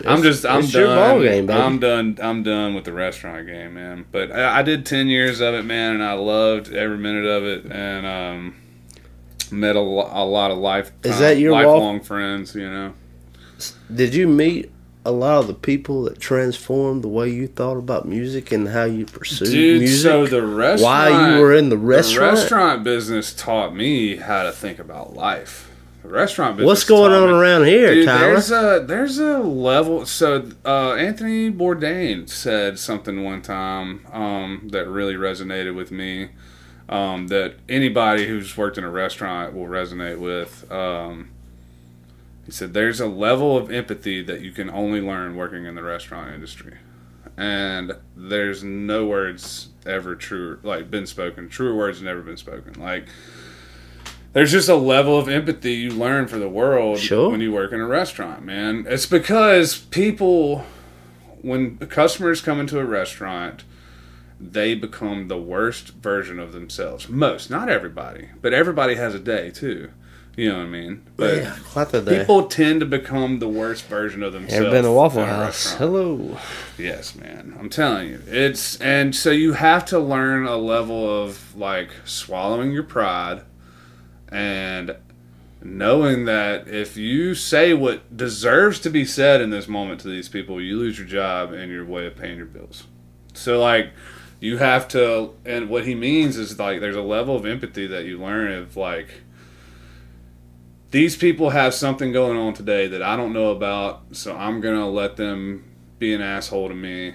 I'm just I'm it's done. your ball game, baby. I'm done. I'm done with the restaurant game, man. But I, I did ten years of it, man, and I loved every minute of it, and um, met a, a lot of life. Is that your wall- lifelong friends? You know. Did you meet a lot of the people that transformed the way you thought about music and how you pursued Dude, music? so the restaurant. While you were in the restaurant? the restaurant business taught me how to think about life. The restaurant business. What's going on me- around here, Dude, Tyler? there's a there's a level. So uh, Anthony Bourdain said something one time um, that really resonated with me. Um, that anybody who's worked in a restaurant will resonate with. Um, he said, "There's a level of empathy that you can only learn working in the restaurant industry." and there's no words ever true like been spoken. Truer words never been spoken. Like there's just a level of empathy you learn for the world Sure. when you work in a restaurant man. It's because people when customers come into a restaurant they become the worst version of themselves. Most not everybody but everybody has a day too you know what i mean but yeah, quite the day. people tend to become the worst version of themselves Ever been to Waffle House? Hello. Yes, man. I'm telling you. It's and so you have to learn a level of like swallowing your pride and knowing that if you say what deserves to be said in this moment to these people, you lose your job and your way of paying your bills. So like you have to and what he means is like there's a level of empathy that you learn of like these people have something going on today that I don't know about, so I'm gonna let them be an asshole to me,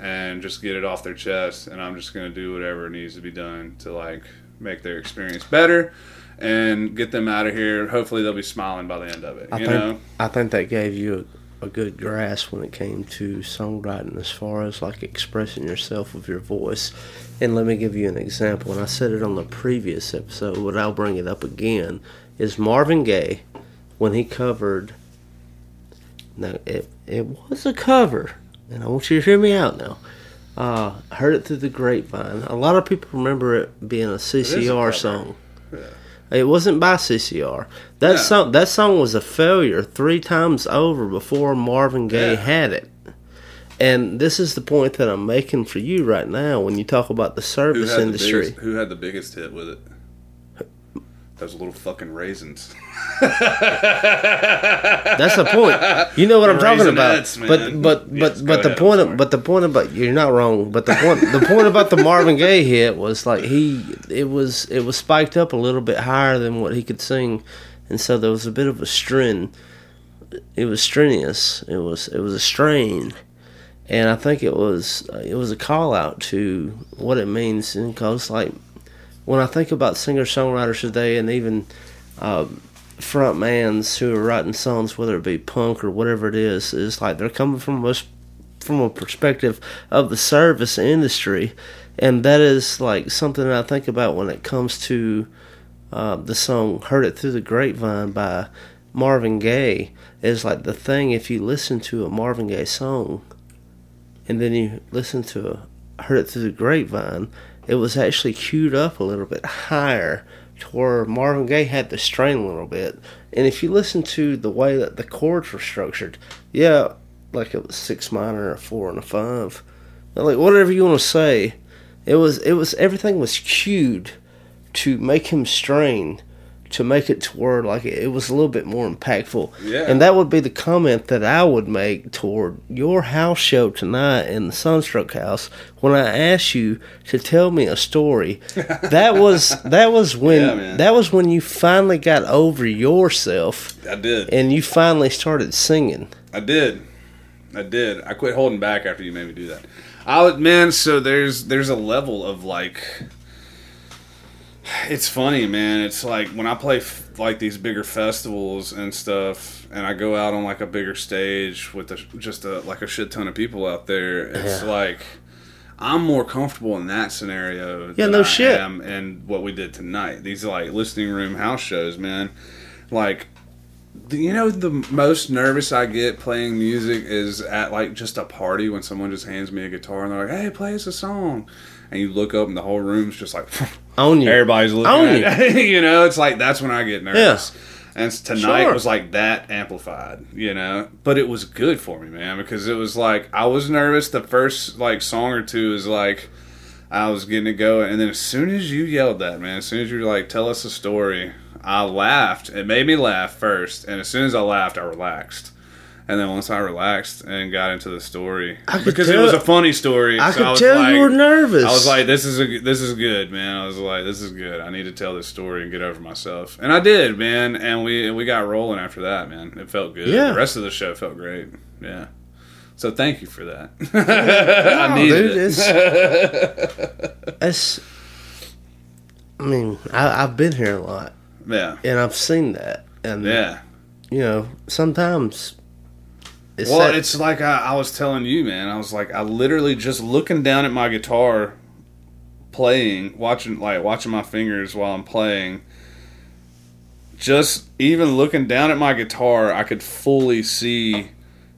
and just get it off their chest. And I'm just gonna do whatever needs to be done to like make their experience better and get them out of here. Hopefully, they'll be smiling by the end of it. I you think know, I think that gave you a, a good grasp when it came to songwriting, as far as like expressing yourself with your voice. And let me give you an example. And I said it on the previous episode, but I'll bring it up again. Is Marvin Gaye when he covered? Now it it was a cover, and I want you to hear me out now. Uh, heard it through the grapevine. A lot of people remember it being a CCR cover. song. It wasn't by CCR. That Yeah. song that song was a failure three times over before Marvin Gaye Yeah. had it. And this is the point that I'm making for you right now when you talk about the who service the industry. biggest, who had the biggest hit with it? Those little fucking raisins. That's the point. You know what I'm talking about. Man. But but Yes, but but the ahead, point of, but the point about you're not wrong. But the point the point about the Marvin Gaye hit was like he it was it was spiked up a little bit higher than what he could sing, and so there was a bit of a strain. It was strenuous. It was it was a strain, and I think it was it was a call out to what it means because like when I think about singer songwriters today and even uh, front mans who are writing songs, whether it be punk or whatever it is, is like they're coming from us from a perspective of the service industry, and that is like something that I think about when it comes to uh, the song "Heard It Through the Grapevine" by Marvin Gaye. Is like the thing if you listen to a Marvin Gaye song, and then you listen to a "Heard It Through the Grapevine," it was actually queued up a little bit higher to where Marvin Gaye had to strain a little bit. And if you listen to the way that the chords were structured, yeah, like it was six minor, a four, and a five, like whatever you want to say, it was it was everything was cued to make him strain. To make it to where like it was a little bit more impactful, Yeah. and that would be the comment that I would make toward your house show tonight in the Sunstroke House when I asked you to tell me a story. that was that was when Yeah, that was when you finally got over yourself I did. and you finally started singing. I did. I did. I quit holding back after you made me do that. I would, man. So there's there's a level of like. It's funny, man. It's like when I play f- like these bigger festivals and stuff, and I go out on like a bigger stage with a, just a like a shit ton of people out there. It's Yeah. like I'm more comfortable in that scenario. Yeah, than no I shit. And what we did tonight. These like listening room house shows, man. Like you know the most nervous I get playing music is at like just a party when someone just hands me a guitar and they're like, "Hey, play us a song," and you look up and the whole room's just like, On you. everybody's looking On at you. you know, it's like that's when I get nervous. And tonight Sure. was like that amplified, you know. But it was good for me, man, because it was like I was nervous. The first like song or two is like I was getting it going, and then as soon as you yelled that, man, as soon as you were like, "Tell us a story," I laughed. It made me laugh first, and as soon as I laughed, I relaxed. And then once I relaxed and got into the story, I because it was a funny story, I so could was tell like- you were nervous. I was like, "This is a, this is good, man." I was like, "This is good. I need to tell this story and get over myself." And I did, man. And we we got rolling after that, man. It felt good. Yeah. The rest of the show felt great. Yeah. So thank you for that. I No, needed dude, it. it's, it's. I mean, I, I've been here a lot, yeah. and I've seen that, and Yeah. you know, sometimes. It's Well, that- it's like I, I was telling you, man. I was like, I literally just looking down at my guitar, playing, watching, like watching my fingers while I'm playing. Just even looking down at my guitar, I could fully see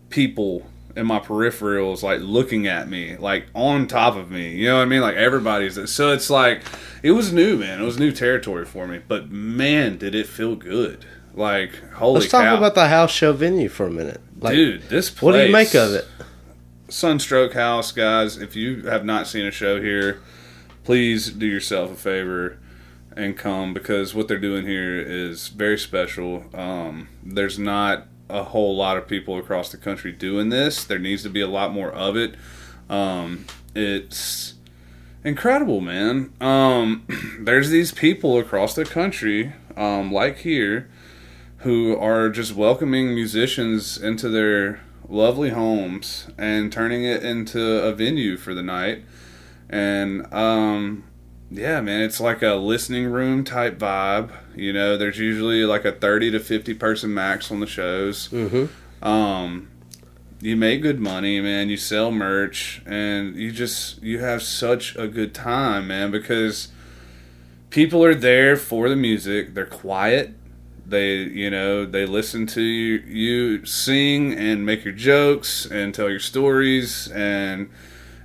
people in my peripherals, like looking at me, like on top of me. You know what I mean? Like everybody's. So it's like it was new, man. It was new territory for me. But man, did it feel good! Like holy Let's talk about the house show venue for a minute. Like, Dude, this place. what do you make of it? Sunstroke House, guys. If you have not seen a show here, please do yourself a favor and come because what they're doing here is very special. Um, there's not a whole lot of people across the country doing this. There needs to be a lot more of it. Um, it's incredible, man. Um, there's these people across the country, um, like here, who are just welcoming musicians into their lovely homes and turning it into a venue for the night. And um, yeah, man, it's like a listening room type vibe. You know, there's usually like a 30 to 50 person max on the shows. Mm-hmm. Um, you make good money, man. You sell merch, and you just you have such a good time, man. Because people are there for the music. They're quiet. They, you know, they listen to you, you sing and make your jokes and tell your stories, and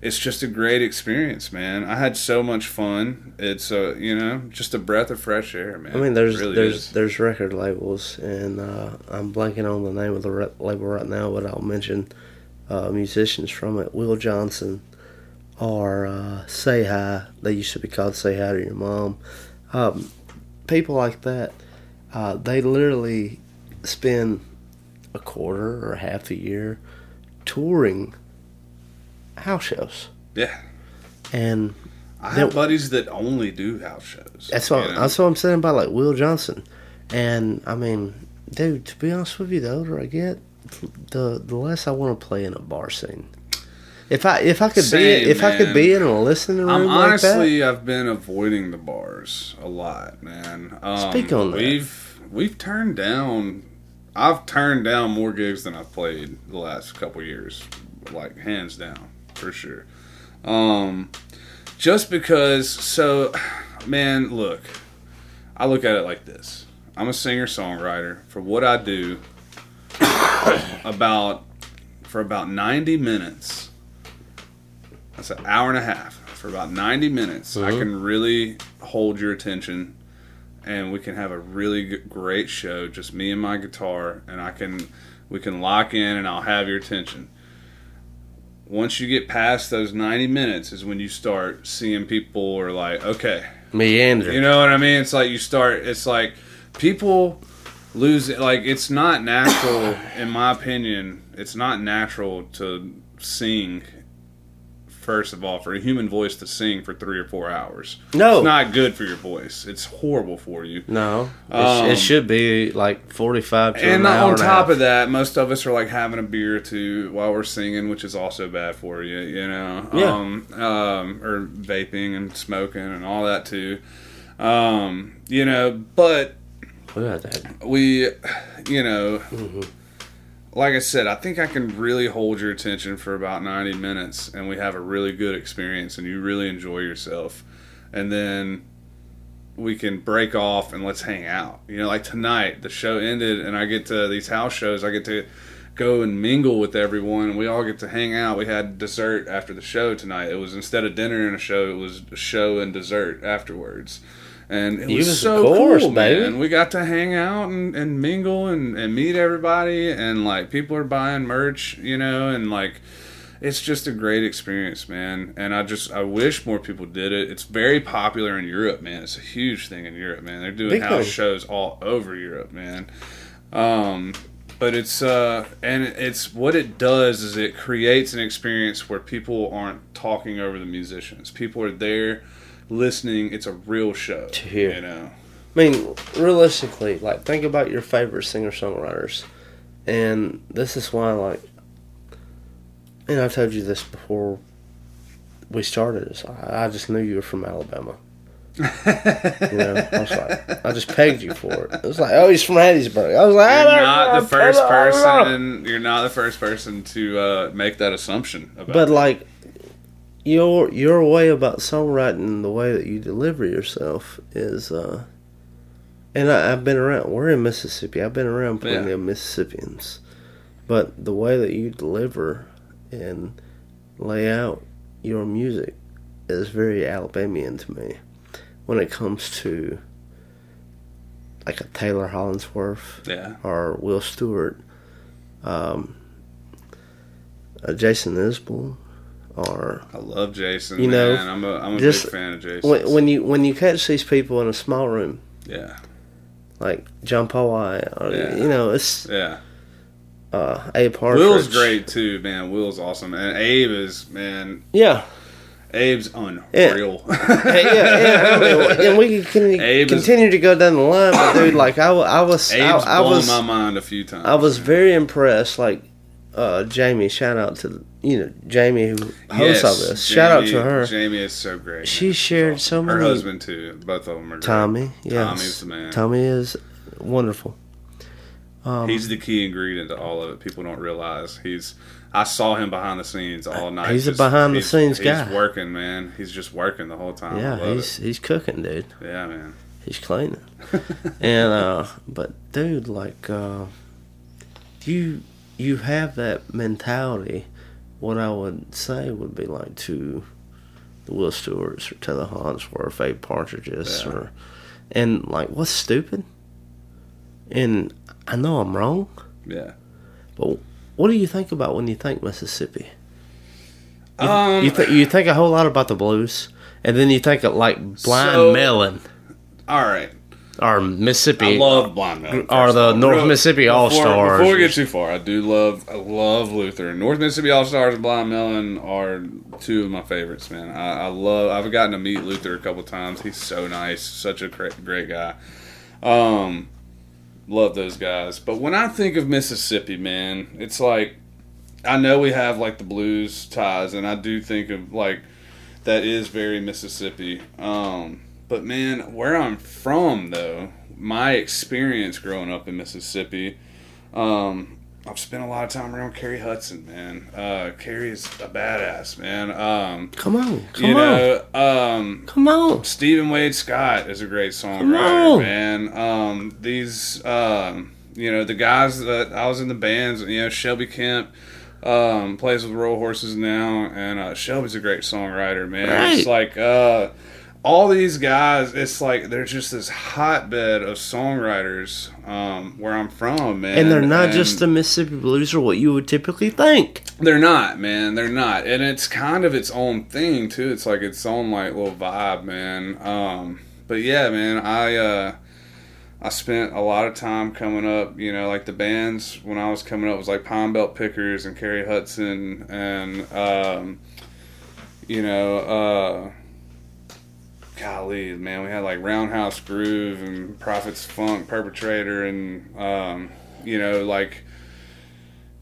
it's just a great experience, man. I had so much fun. It's a, you know, just a breath of fresh air, man. I mean, there's really there's is. there's record labels, and uh, I'm blanking on the name of the re- label right now, but I'll mention uh, musicians from it. Will Johnson, or uh, Say Hi. They used to be called Say Hi to Your Mom. Um, people like that, uh, they literally spend a quarter or half a year touring house shows, yeah. and I have buddies that only do house shows. That's what know? that's what I'm saying about like Will Johnson, and I mean, dude, to be honest with you, the older I get, the the less I want to play in a bar scene. If I if I could Same, be if I could be in a listening room I'm like that, honestly, I've been avoiding the bars a lot, man. Um, Speak on that. We've we've turned down. I've turned down more gigs than I've played the last couple years, like hands down for sure. Um, just because, so, man, look, I look at it like this. I'm a singer songwriter. For what I do, about for about 90 minutes. That's an hour and a half. For about 90 minutes, I uh-huh. can really hold your attention and we can have a really g- great show just me and my guitar and I can we can lock in and I'll have your attention. Once you get past those 90 minutes is when you start seeing people are like, okay, meander. you know what I mean? It's like you start. It's like people lose. it. Like it's not natural, in my opinion. It's not natural to sing. First of all, for a human voice to sing for three or four hours, No. it's not good for your voice. It's horrible for you. no, it, Um, it should be like forty five to And an hour on and top half. of that, most of us are like having a beer or two while we're singing, which is also bad for you, you know. Yeah. Um, um, or vaping and smoking and all that too. Um, you know, but we we, you know, Mm-hmm. Like I said, I think I can really hold your attention for about 90 minutes and we have a really good experience and you really enjoy yourself. And then we can break off and let's hang out. You know, like tonight, the show ended and I get to these house shows, I get to go and mingle with everyone and we all get to hang out. We had dessert after the show tonight. It was instead of dinner and a show, it was a show and dessert afterwards. And it was was so course, cool, baby. man. We got to hang out and, and mingle and, and meet everybody and like people are buying merch, you know, and like it's just a great experience, man. And I just I wish more people did it. It's very popular in Europe, man. It's a huge thing in Europe, man. They're doing Big house shows all over Europe, man. Um, but it's uh, and it's what it does is it creates an experience where people aren't talking over the musicians. People are there listening. It's a real show, To hear. you know. I mean, realistically, like think about your favorite singer songwriters, and this is why, like, and I've told you this before we started. This, I, I just knew you were from Alabama. you know, I was like, I just pegged you for it. It was like, oh, he's from Hattiesburg. I was like, You're I not know, the first person. You're not the first person to uh, make that assumption about. But like your your way about songwriting, the way that you deliver yourself is, uh and I, I've been around. We're in Mississippi. I've been around plenty Yeah. of Mississippians, but the way that you deliver and lay out your music is very Alabamian to me. When it comes to like a Taylor Hollingsworth, yeah, or Will Stewart, um, Jason Isbell, or I love Jason. You know, man. I'm a I'm a just big fan of Jason. when, when you when you catch these people in a small room yeah, like John Paul White, or Yeah. you know, it's yeah. uh, Abe Partridge. Will's great too, man. Will's awesome, and Abe is man. Yeah, Abe's unreal. Hey, yeah, yeah. I mean, and we can Abe is- continue to go down the line, but dude, like I, I was, I, Abe's I blown was, my mind a few times. I was man. very impressed. Like uh, Jamie. Shout out to you know Jamie who hosts all this. shout out to her. Jamie is so great. She man. Shared so many. Her husband too. Both of them are great. Tommy, yes. Tommy's the man. Tommy is wonderful. Um, He's the key ingredient to all of it. People don't realize he's. I saw him behind the scenes all night. He's a just- behind-the-scenes he's- guy. He's working, man. He's just working the whole time. Yeah, he's he's cooking, dude. Yeah, man. He's cleaning. and uh but dude, like uh you you have that mentality. What I would say would be like to the Will Stewarts or Taylor Hollingsworth, Abe Partridges Yeah. or and like what's stupid? And I know I'm wrong, Yeah. but what do you think about when you think Mississippi? You, Um, you, th- you think a whole lot about the blues, and then you think of like Blind So- Melon All right. Or Mississippi. I love Blind Melon. Are the all. North Real- Mississippi All-Stars. Before we get too far, I do love I love Luther. North Mississippi All Stars and Blind Melon are two of my favorites, man. I, I love. I've gotten to meet Luther a couple times. He's so nice, such a great, great guy. Um, love those guys. But when I think of Mississippi, man, it's like I know we have like the blues ties, and I do think of like that is very Mississippi. Um, but man, where I'm from though, my experience growing up in Mississippi, um, I've spent a lot of time around Cary Hudson, man. Uh, Cary is a badass, man. Um, Come on, come you on, know, um, come on. Stephen Wade Scott is a great songwriter, man. Um, these, um, you know, the guys that I was in the bands, you know, Shelby Kemp um, plays with Royal Horses now, and uh, Shelby's a great songwriter, man. It's like uh, all these guys. It's like they're just this hotbed of songwriters um, where I'm from, man. And they're not And- just the Mississippi blues or what you would typically think. they're not, man. They're not, and it's kind of its own thing too. It's like its own like little vibe, man. Um, but yeah, man, I uh, I spent a lot of time coming up. You know, like the bands when I was coming up was like Pine Belt Pickers and Cary Hudson, and um, you know, uh, golly, man, we had like Roundhouse Groove and Prophets Funk Perpetrator, and um, you know, like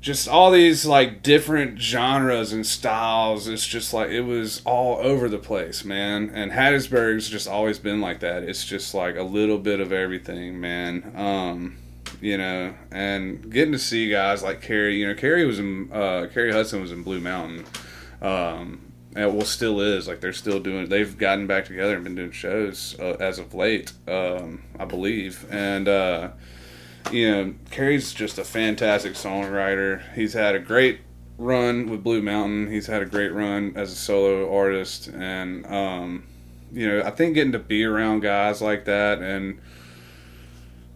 just all these like different genres and styles. It's just like it was all over the place, man. And Hattiesburg's just always been like that. It's just like a little bit of everything, man. Um, you know, and getting to see guys like Cary. You know, Cary was in uh, Cary Hudson was in Blue Mountain. Um, and well, still is like they're still doing. They've gotten back together and been doing shows uh, as of late, um, I believe. And uh, you know, Cary's just a fantastic songwriter. He's had a great run with Blue Mountain. He's had a great run as a solo artist, and um, you know, I think getting to be around guys like that and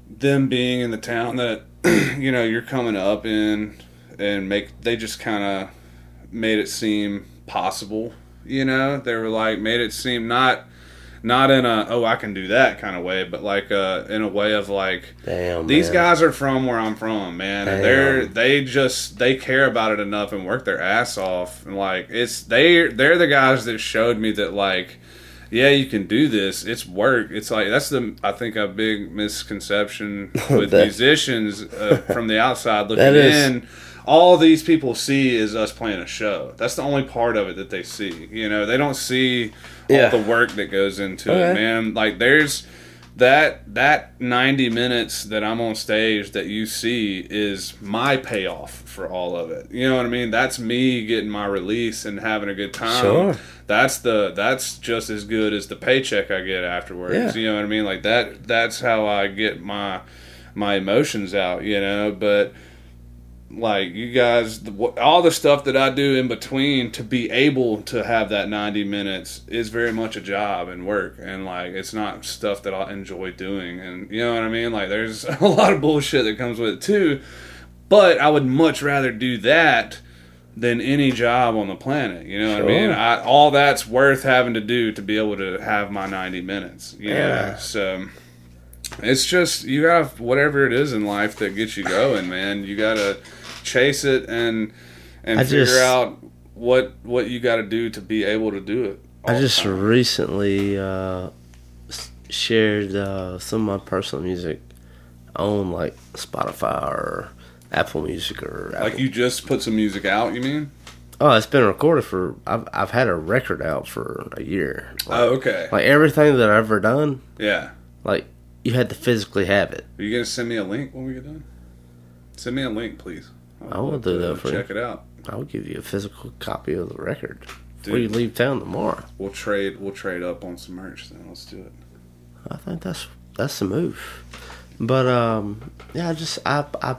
them being in the town that you know you're coming up in and make they just kind of made it seem possible you know they were like made it seem not not in a oh i can do that kind of way but like uh in a way of like Damn, these man. guys are from where I'm from, man, and they're they just they care about it enough and work their ass off, and like it's they they're the guys that showed me that like yeah you can do this. It's work. It's like that's the I think a big misconception with That- musicians uh, from the outside looking is- in. All these people see is us playing a show. That's the only part of it that they see. You know, they don't see Yeah. all the work that goes into Okay. it, man. Like there's that that 90 minutes that I'm on stage that you see is my payoff for all of it. You know what I mean? That's me getting my release and having a good time. Sure. That's the that's just as good as the paycheck I get afterwards. Yeah. You know what I mean? Like that that's how I get my my emotions out, you know, but like you guys all the stuff that i do in between to be able to have that 90 minutes is very much a job and work. And like it's not stuff that i enjoy doing. And you know what i mean? Like there's a lot of bullshit that comes with it too. But i would much rather do that than any job on the planet. You know what i mean? I, all that's worth having to do to be able to have my 90 minutes. You Yeah. know so it's just you got whatever it is in life that gets you going, man. You gotta chase it and and I figure just- out what what you got to do to be able to do it. I just recently uh, shared uh, some of my personal music on like Spotify or Apple Music or Like you just put some music out, you mean? Oh, it's been recorded for. I've I've had a record out for a year. Like, Oh, okay. like everything that I've ever done, Yeah. like you had to physically have it. Are you gonna send me a link when we get done? Send me a link, please. I will do that for you. Check it out. I'll give you a physical copy of the record before you leave town tomorrow. We'll trade. We'll trade up on some merch. Then let's do it. I think that's that's the move. But um, yeah, I just I I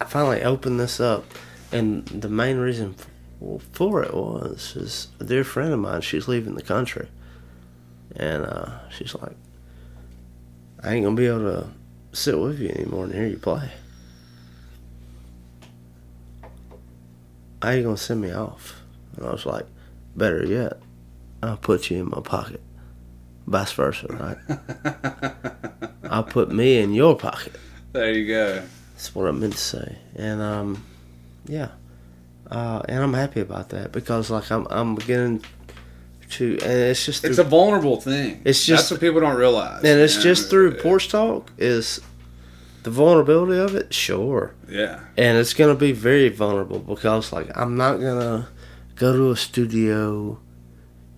I finally opened this up, and the main reason for it was is a dear friend of mine. She's leaving the country, and uh, she's like, "I ain't gonna be able to sit with you anymore and hear you play. How you gonna send me off?" And I was like, "Better yet, I'll put you in my pocket." Vice versa, right? I'll put me in your pocket. There you go. That's what I meant to say. And um, yeah, uh, and I'm happy about that because like I'm I'm beginning to, and it's just It's a vulnerable thing. It's just- that's what people don't realize. and it's man. just through porch talk is the vulnerability of it. Sure, Yeah. and it's gonna be very vulnerable because like I'm not gonna go to a studio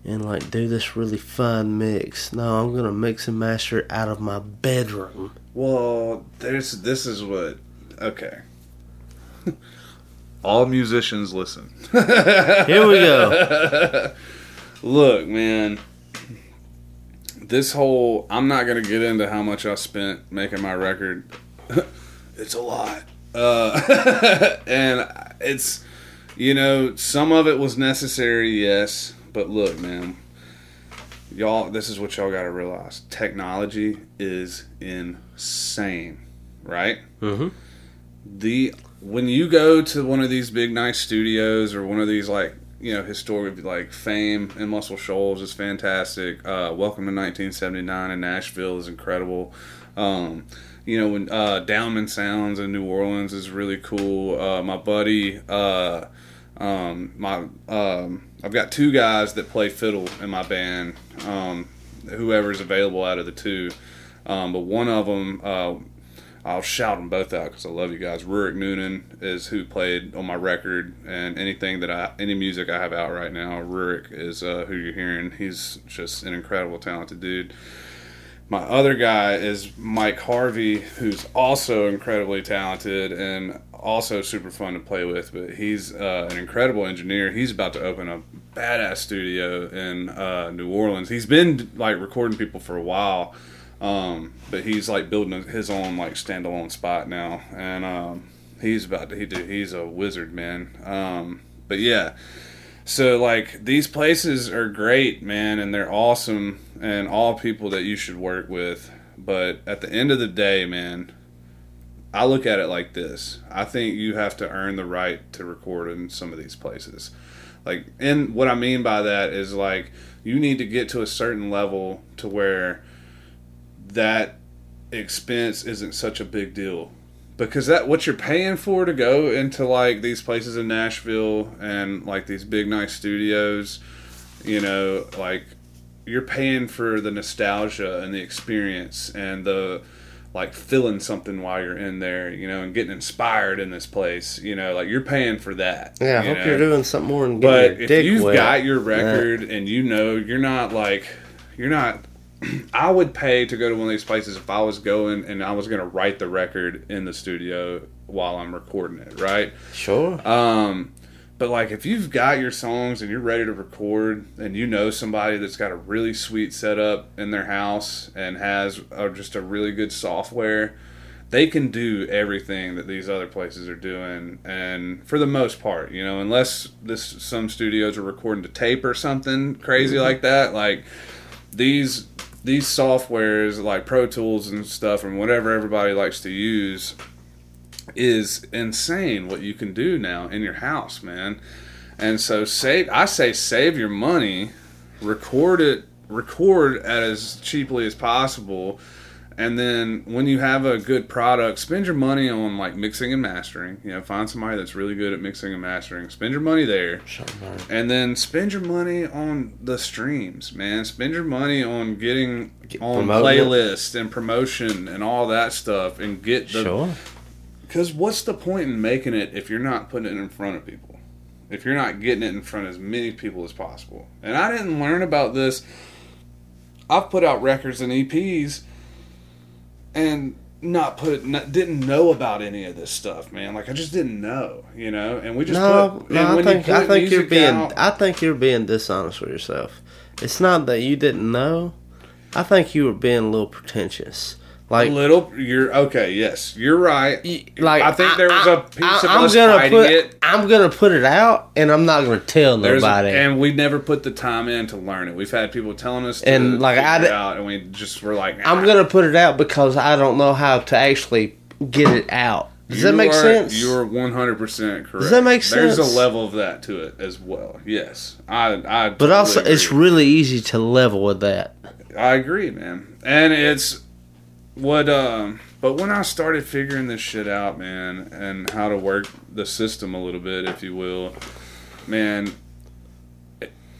and like do this really fun mix. No, I'm gonna mix and master it out of my bedroom. Well, there's this is what okay. All musicians listen. Here we go. Look, man. This whole I'm not gonna get into how much I spent making my record. it's a lot. Uh, and it's you know, some of it was necessary, yes. But look, man, y'all this is what y'all gotta realize. Technology is insane, right? Mhm. The when you go to one of these big nice studios or one of these like you know historic like fame and muscle shoals is fantastic uh, welcome to 1979 in nashville is incredible um, you know when uh, downman sounds in new orleans is really cool uh, my buddy uh, um, my um, i've got two guys that play fiddle in my band um, whoever's available out of the two um, but one of them uh, I'll shout them both out because I love you guys. Rurik Noonan is who played on my record, and anything that I, any music I have out right now, Rurik is uh, who you're hearing. He's just an incredible, talented dude. My other guy is Mike Harvey, who's also incredibly talented and also super fun to play with. But he's uh, an incredible engineer. He's about to open a badass studio in uh, New Orleans. He's been like recording people for a while. Um, but he's like building his own like standalone spot now, and um, he's about to he do he's a wizard man. Um, but yeah, so like these places are great, man, and they're awesome, and all people that you should work with. But at the end of the day, man, I look at it like this: I think you have to earn the right to record in some of these places. Like, and what I mean by that is like you need to get to a certain level to where that expense isn't such a big deal because that what you're paying for to go into like these places in Nashville and like these big nice studios you know like you're paying for the nostalgia and the experience and the like feeling something while you're in there you know and getting inspired in this place you know like you're paying for that Yeah, I you hope know? you're doing something more than But if you've wet. got your record and you know you're not like you're not I would pay to go to one of these places if I was going and I was going to write the record in the studio while I'm recording it, right? Sure. Um, but like if you've got your songs and you're ready to record and you know somebody that's got a really sweet setup in their house and has uh just a really good software, they can do everything that these other places are doing. And for the most part, you know, unless this some studios are recording to tape or something crazy like that, like these these softwares like Pro Tools and stuff and whatever everybody likes to use is insane what you can do now in your house, man. And so save I say save your money, record it record as cheaply as possible and then when you have a good product, spend your money on like mixing and mastering. You know, find somebody that's really good at mixing and mastering. Spend your money there. And then spend your money on the streams, man. Spend your money on getting on promoting it. playlists and promotion and all that stuff and get the sure. Because what's the point in making it if you're not putting it in front of people? If you're not getting it in front of as many people as possible. And I didn't learn about this. I've put out records and EPs and not put not, didn't know about any of this stuff, man. Like I just didn't know, you know. And we just No, put. no, and I when you think I think you're being out- I think you're being dishonest with yourself. It's not that you didn't know. I think you were being a little pretentious. Like a little. You're okay. Yes, you're right. like I think there was a piece of I'm us gonna fighting put, it. I'm gonna put it out, and I'm not gonna tell There's a- and we never put the time in to learn it. We've had people telling us to And, like, I it out, and we just were like, I'm gonna put it out because I don't know how to actually get it out. Does that make are- sense? You're 100 percent correct. Does that make sense? There's a level of that to it as well. Yes, I. I but also, totally it's really easy to level with that. I agree, man. And it's what. Um, but when I started figuring this shit out, man, and how to work the system a little bit, if you will, man.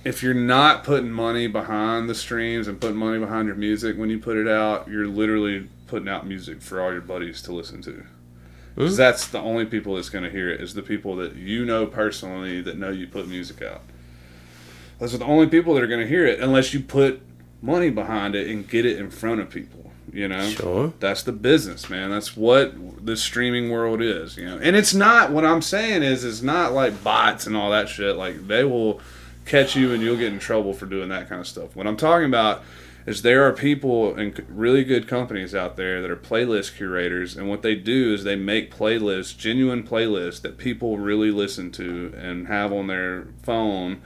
If you're not putting money behind the streams and putting money behind your music when you put it out, you're literally putting out music for all your buddies to listen to. 'Cause that's the only people that's going to hear it is the people that you know personally that know you put music out. Those are the only people that are going to hear it unless you put money behind it and get it in front of people. You know, Sure. that's the business, man. That's what the streaming world is. You know, and it's not what I'm saying is it's not like bots and all that shit. Like they will catch you and you'll get in trouble for doing that kind of stuff. What I'm talking about is there are people and really good companies out there that are playlist curators, and what they do is they make playlists, genuine playlists that people really listen to and have on their phone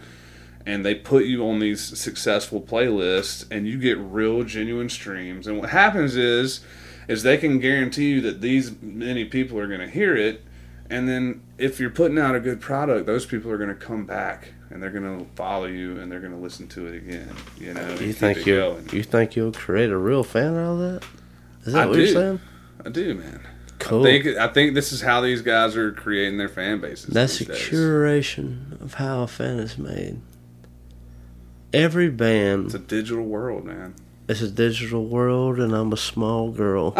and they put you on these successful playlists and you get real genuine streams and what happens is is they can guarantee you that these many people are going to hear it and then if you're putting out a good product those people are going to come back and they're going to follow you and they're going to listen to it again you know You think you going. you think you'll create a real fan out of that? Is that I what do. you're saying? i do man Cool. I think I think this is how these guys are creating their fan bases. That's a these days. curation of how a fan is made. Every band It's a digital world, man. It's a digital world, and I'm a small girl.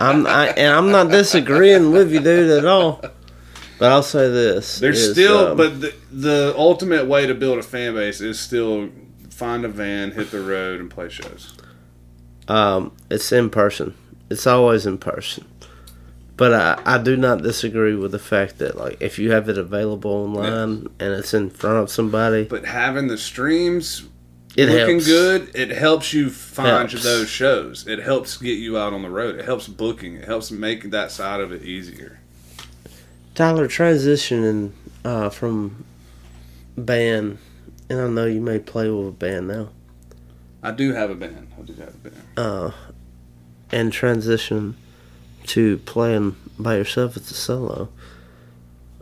I'm I, and I'm not disagreeing with you, dude, at all. But I'll say this: There's is, still, um, but the, the ultimate way to build a fan base is still find a van, hit the road, and play shows. um, it's in person. It's always in person. But I, I do not disagree with the fact that like if you have it available online and it's in front of somebody, But having the streams it looking helps. good, it helps you find Helps. those shows. It helps get you out on the road. It helps booking. It helps make that side of it easier. Tyler, transitioning uh, from band, and I know you may play with a band now, I do have a band. I do have a band. uh, and transition to playing by yourself as a solo.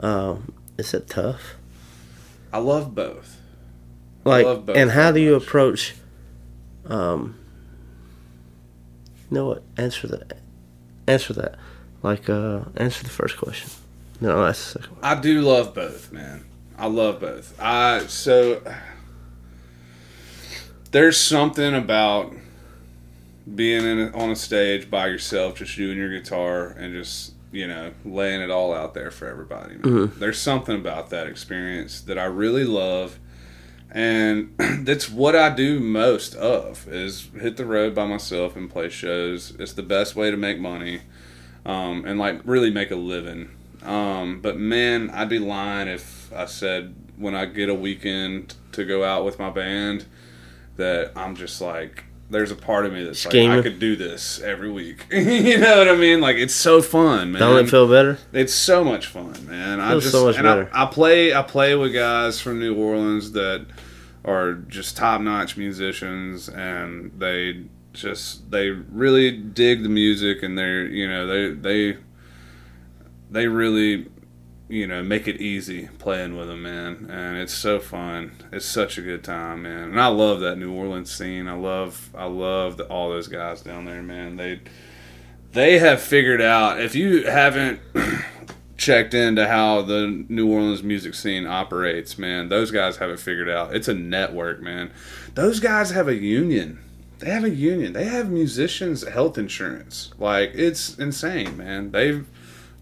Um, is it tough? I love both. Like, love both and how do you much. approach? Um, you know what? Answer that. Answer that. Like, uh, answer the first question. No, I'll the second one. I do love both, man. I love both. I so there's something about being in a, on a stage by yourself, just you and your guitar, and just you know laying it all out there for everybody. man. There's something about that experience that I really love, and that's what I do most of is hit the road by myself and play shows. It's the best way to make money, um, and like really make a living. Um, but man, I'd be lying if I said when I get a weekend to go out with my band that I'm just like there's a part of me that's like I could do this every week. you know what I mean? Like it's so fun, man. Don't it feel better? It's so much fun, man. I just so much and better. I, I play I play with guys from New Orleans that are just top notch musicians, and they just they really dig the music, and they're you know they they they really you know make it easy playing with them, man. And it's so fun. It's such a good time, man. And I love that New Orleans scene. I love I love the, all those guys down there, man. They they have figured out if you haven't checked into how the New Orleans music scene operates, man, those guys have it figured out. It's a network, man. Those guys have a union. They have a union. They have musicians' health insurance. Like it's insane, man. They've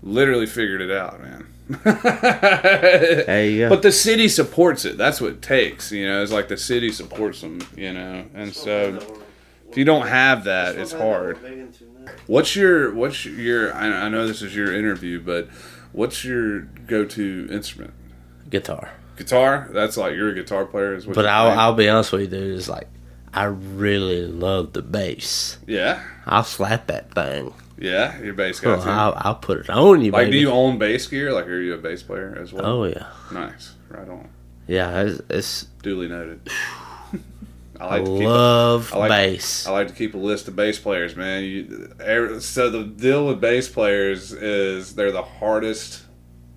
literally figured it out, man. There you. But the city supports it. That's what it takes. You know, it's like the city supports them. You know, and so if you don't have that, it's hard. What's your what's your? I, I know this is your interview, but what's your go-to instrument? Guitar. Guitar. That's like you're a guitar player. Is what But I'll. I'll be honest with you, dude. It's like I really love the bass. yeah, I'll slap that thing. yeah. Your bass guy Oh, too. I'll, I'll put it on you, Like, baby. do you own bass gear? Like, are you a bass player as well? oh yeah, nice. Right on. yeah. It's, it's Duly noted. I I to keep. Love I like- bass. I like to keep a list of bass players, man. You, every, so the deal with bass players is they're the hardest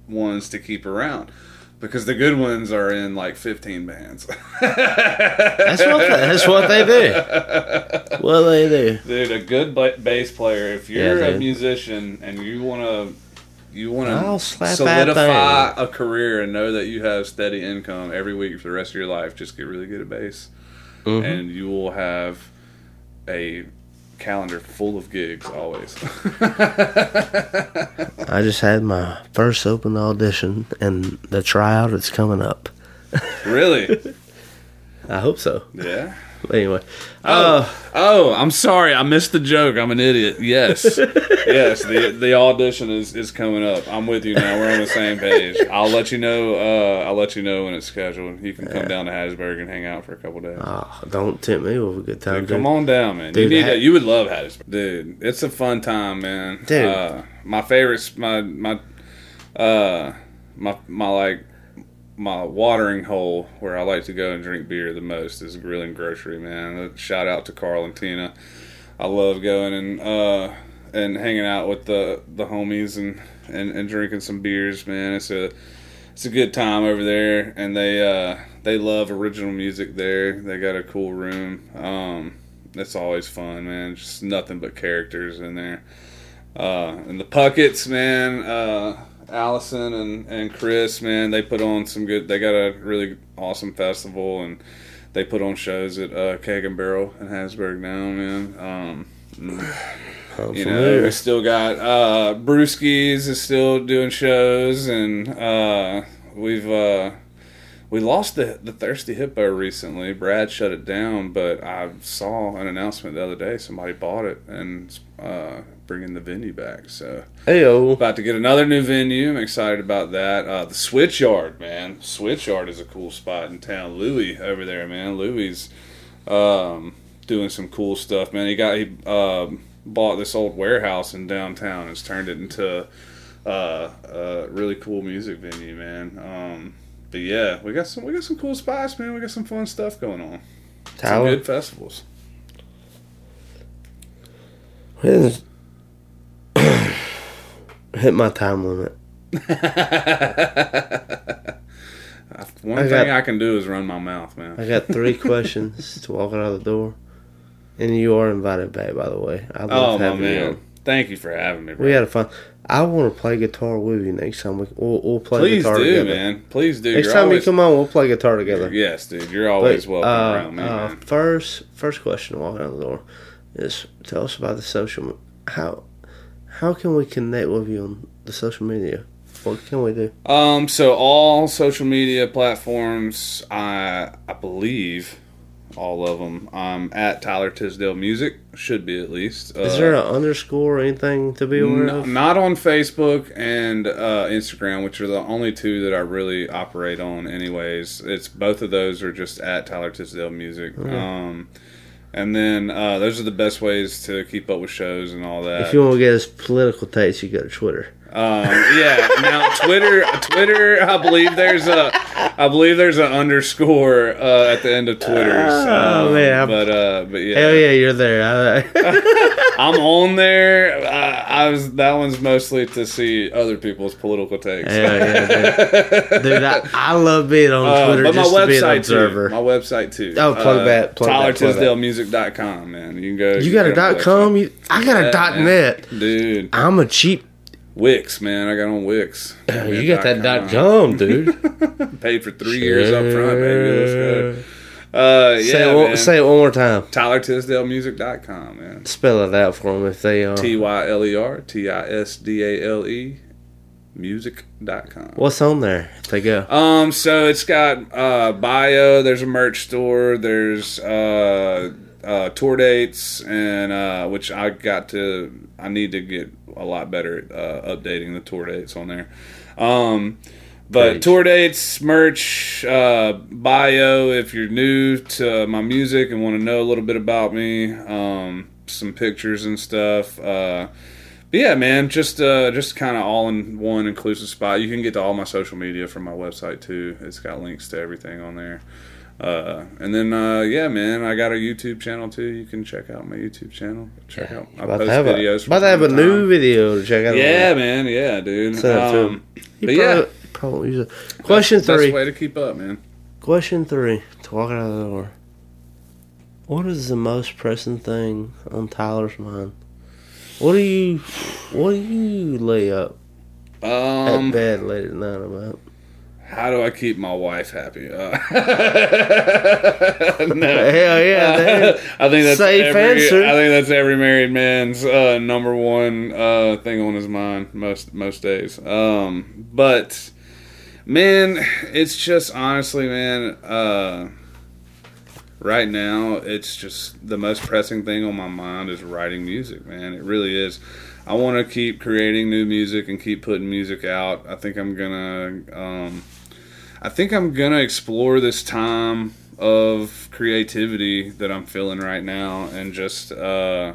ones to keep around because the good ones are in like 15 bands. that's what they, that's what they do. What they do. Dude, a good ba- bass player. If you're Yeah, a musician and you want to, you want to solidify a career and know that you have steady income every week for the rest of your life. Just get really good at bass, Mhm. and you will have a calendar full of gigs always. I just had my first open audition, and the tryout is coming up. really? I hope so. Yeah. But anyway, Oh, oh, I'm sorry. I missed the joke. I'm an idiot. Yes, yes. The the audition is, is coming up. I'm with you now. We're on the same page. I'll let you know. Uh, I'll let you know when it's scheduled. You can come down to Hattiesburg and hang out for a couple days. oh, don't tempt me with a good time. Dude, come on down, man. Dude, you need that- to, You would love Hattiesburg, dude. It's a fun time, man. Dude. uh, my favorites, my my, uh, my my like my watering hole where I like to go and drink beer the most is Grilling Grocery, man. Shout out to Carl and Tina. I love going and uh and hanging out with the the homies and and, and drinking some beers, man. It's a it's a good time over there, and they uh, they love original music there. They got a cool room. Um, it's always fun, man. Just nothing but characters in there. Uh, and the Puckets, man. Uh, Allison and, and Chris, man, they put on some good. They got a really awesome festival, and they put on shows at uh, Keg and Barrel in Hattiesburg now, man. Um, I'm you know, we still got uh, Brewskis is still doing shows, and uh, we've uh, we lost the the Thirsty Hippo recently. Brad shut it down, but I saw an announcement the other day. Somebody bought it and uh, bringing the venue back. So Heyo. about to get another new venue. I'm excited about that. Uh, the Switchyard, man. Switchyard is a cool spot in town. Louis over there, man. Louis um, doing some cool stuff, man. He got he um, bought this old warehouse in downtown and has turned it into uh, a really cool music venue, man. Um, but yeah, we got some we got some cool spots, man. We got some fun stuff going on. Some good festivals. hit hit my time limit. One I thing got- I can do is run my mouth, man. I got three questions to walk out the door, and you are invited back. By the way, I Oh love my having you. Thank you for having me. Bro. We had a fun. I want to play guitar with you next time. We, we'll, we'll play Please guitar do, together. man. Please do. Next You're time always, you come on, we'll play guitar together. Yes, dude. You're always But, welcome uh, around me, uh, man. First, first question walking out the door is tell us about the social. How how can we connect with you on the social media? What can we do? Um, so all social media platforms, I I believe, all of them. Um, at Tyler Tisdale Music should be at least. Is Uh, there an underscore or anything to be aware No, of? not on Facebook and uh, Instagram, which are the only two that I really operate on. Anyways, it's both of those are just at Tyler Tisdale Music. Um, and then uh, those are the best ways to keep up with shows and all that. If you want to get his political takes, you go to Twitter. Um, yeah. Now Twitter, Twitter. I believe there's a, I believe there's an underscore uh, at the end of Twitter's. Oh, um, man. But uh, but yeah, Hell yeah, you're there. I'm on there. I, I was that one's mostly to see other people's political takes. Hell yeah, dude. dude I, I love being on Uh, Twitter but my just to be an website too. My website too. Oh, plug that, plug that, plug that. TylerTisdaleMusic.com, man. You can go. you got a dot com? You, I got a dot net. dude. I'm a cheap. Wix, man. I got on Wix. You got that dot com, dude. Paid for three years up front, baby. Let's go. Uh, yeah, say, it one, say it one more time. TylerTisdaleMusic.com, man. Spell it out for them if they uh, T Y L E R T I S D A L E music.com. What's on there? If they go. Um, so it's got uh, bio. There's a merch store. There's uh, uh, tour dates, and uh, which I got to. I need to get a lot better at uh, updating the tour dates on there. Um, but tour dates, merch, uh, bio. If you're new to my music and want to know a little bit about me, um, some pictures and stuff. Uh, but yeah, man, just uh, just kind of all in one inclusive spot. You can get to all my social media from my website too. It's got links to everything on there. Uh, and then uh, yeah, man, I got a YouTube channel too. You can check out my YouTube channel. Check out. I About post to have videos. from about to have a time new video to check out. Yeah, man. Yeah, dude. Send it to Um, him. but yeah, Probably use it. Question best three. way to keep up, man. Question three. To walk out of the door. What is the most pressing thing on Tyler's mind? What do you What do you lay up Um, at bed late at night about? How do I keep my wife happy? Uh, no. Hell yeah. I think that's Safe every, answer. I think that's every married man's uh, number one uh, thing on his mind most most days. Um, but man, it's just honestly, man. Uh, right now, it's just the most pressing thing on my mind is writing music. Man, it really is. I want to keep creating new music and keep putting music out. I think I'm gonna. Um, I think I'm gonna explore this time of creativity that I'm feeling right now, and just uh,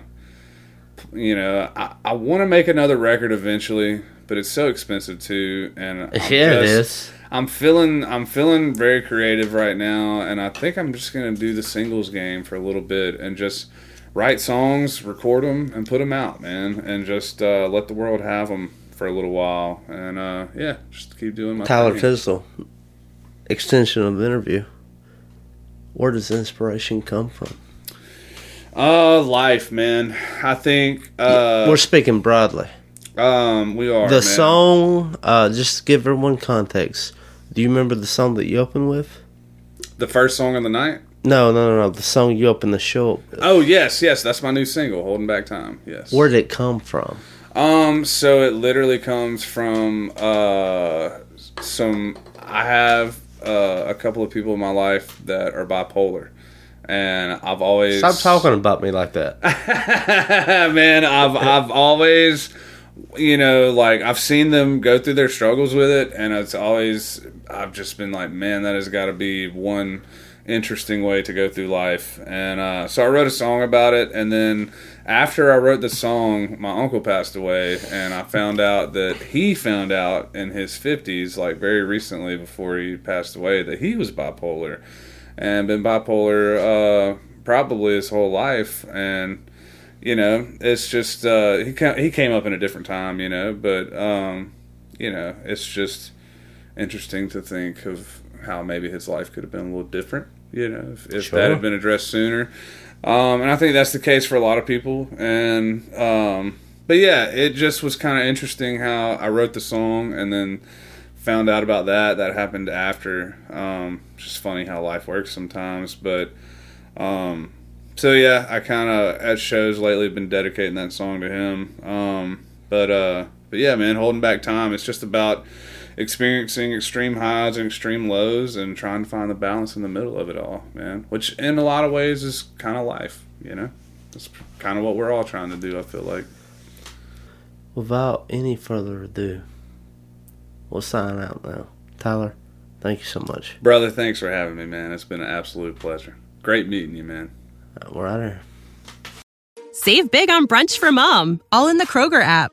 you know, I, I want to make another record eventually, but it's so expensive too. And I'm yeah, it just- is. I'm feeling I'm feeling very creative right now, and I think I'm just gonna do the singles game for a little bit and just write songs, record them, and put them out, man, and just uh, let the world have them for a little while, and uh, yeah, just keep doing my Tyler thing. Tisdale. Extension of the interview. Where does inspiration come from? Uh, life, man. I think uh, We're speaking broadly. um, we are the man. song, uh, just to give everyone context. Do you remember the song that you opened with? the first song of the night. No, no, no, no. The song you opened the show with. Oh yes, yes, that's my new single, "Holding Back Time." Yes. Where did it come from? Um, so it literally comes from uh some I have uh, a couple of people in my life that are bipolar. And I've always Stop talking about me like that. man, I've I've always you know, like I've seen them go through their struggles with it and it's always I've just been like, man, that has got to be one interesting way to go through life. And uh, so I wrote a song about it and then after I wrote the song, my uncle passed away and I found out that he found out in his 50s like very recently before he passed away that he was bipolar. And been bipolar uh, probably his whole life. And you know it's just uh, he he came up in a different time you know but um, you know it's just interesting to think of how maybe his life could have been a little different you know if, if Sure. that had been addressed sooner um, and I think that's the case for a lot of people and um, but yeah it just was kind of interesting how I wrote the song and then found out about that that happened after um, just funny how life works sometimes but um, so yeah, I kind of at shows lately been dedicating that song to him. Um, but uh, but yeah, man, holding back time. It's just about experiencing extreme highs and extreme lows and trying to find the balance in the middle of it all, man. Which in a lot of ways is kind of life, you know. That's kind of what we're all trying to do. I feel like. Without any further ado, we'll sign out now. Tyler, thank you so much. Brother, thanks for having me, man. It's been an absolute pleasure. Great meeting you, man. Uh, We're out of here. Save big on brunch for mom, all in the Kroger app.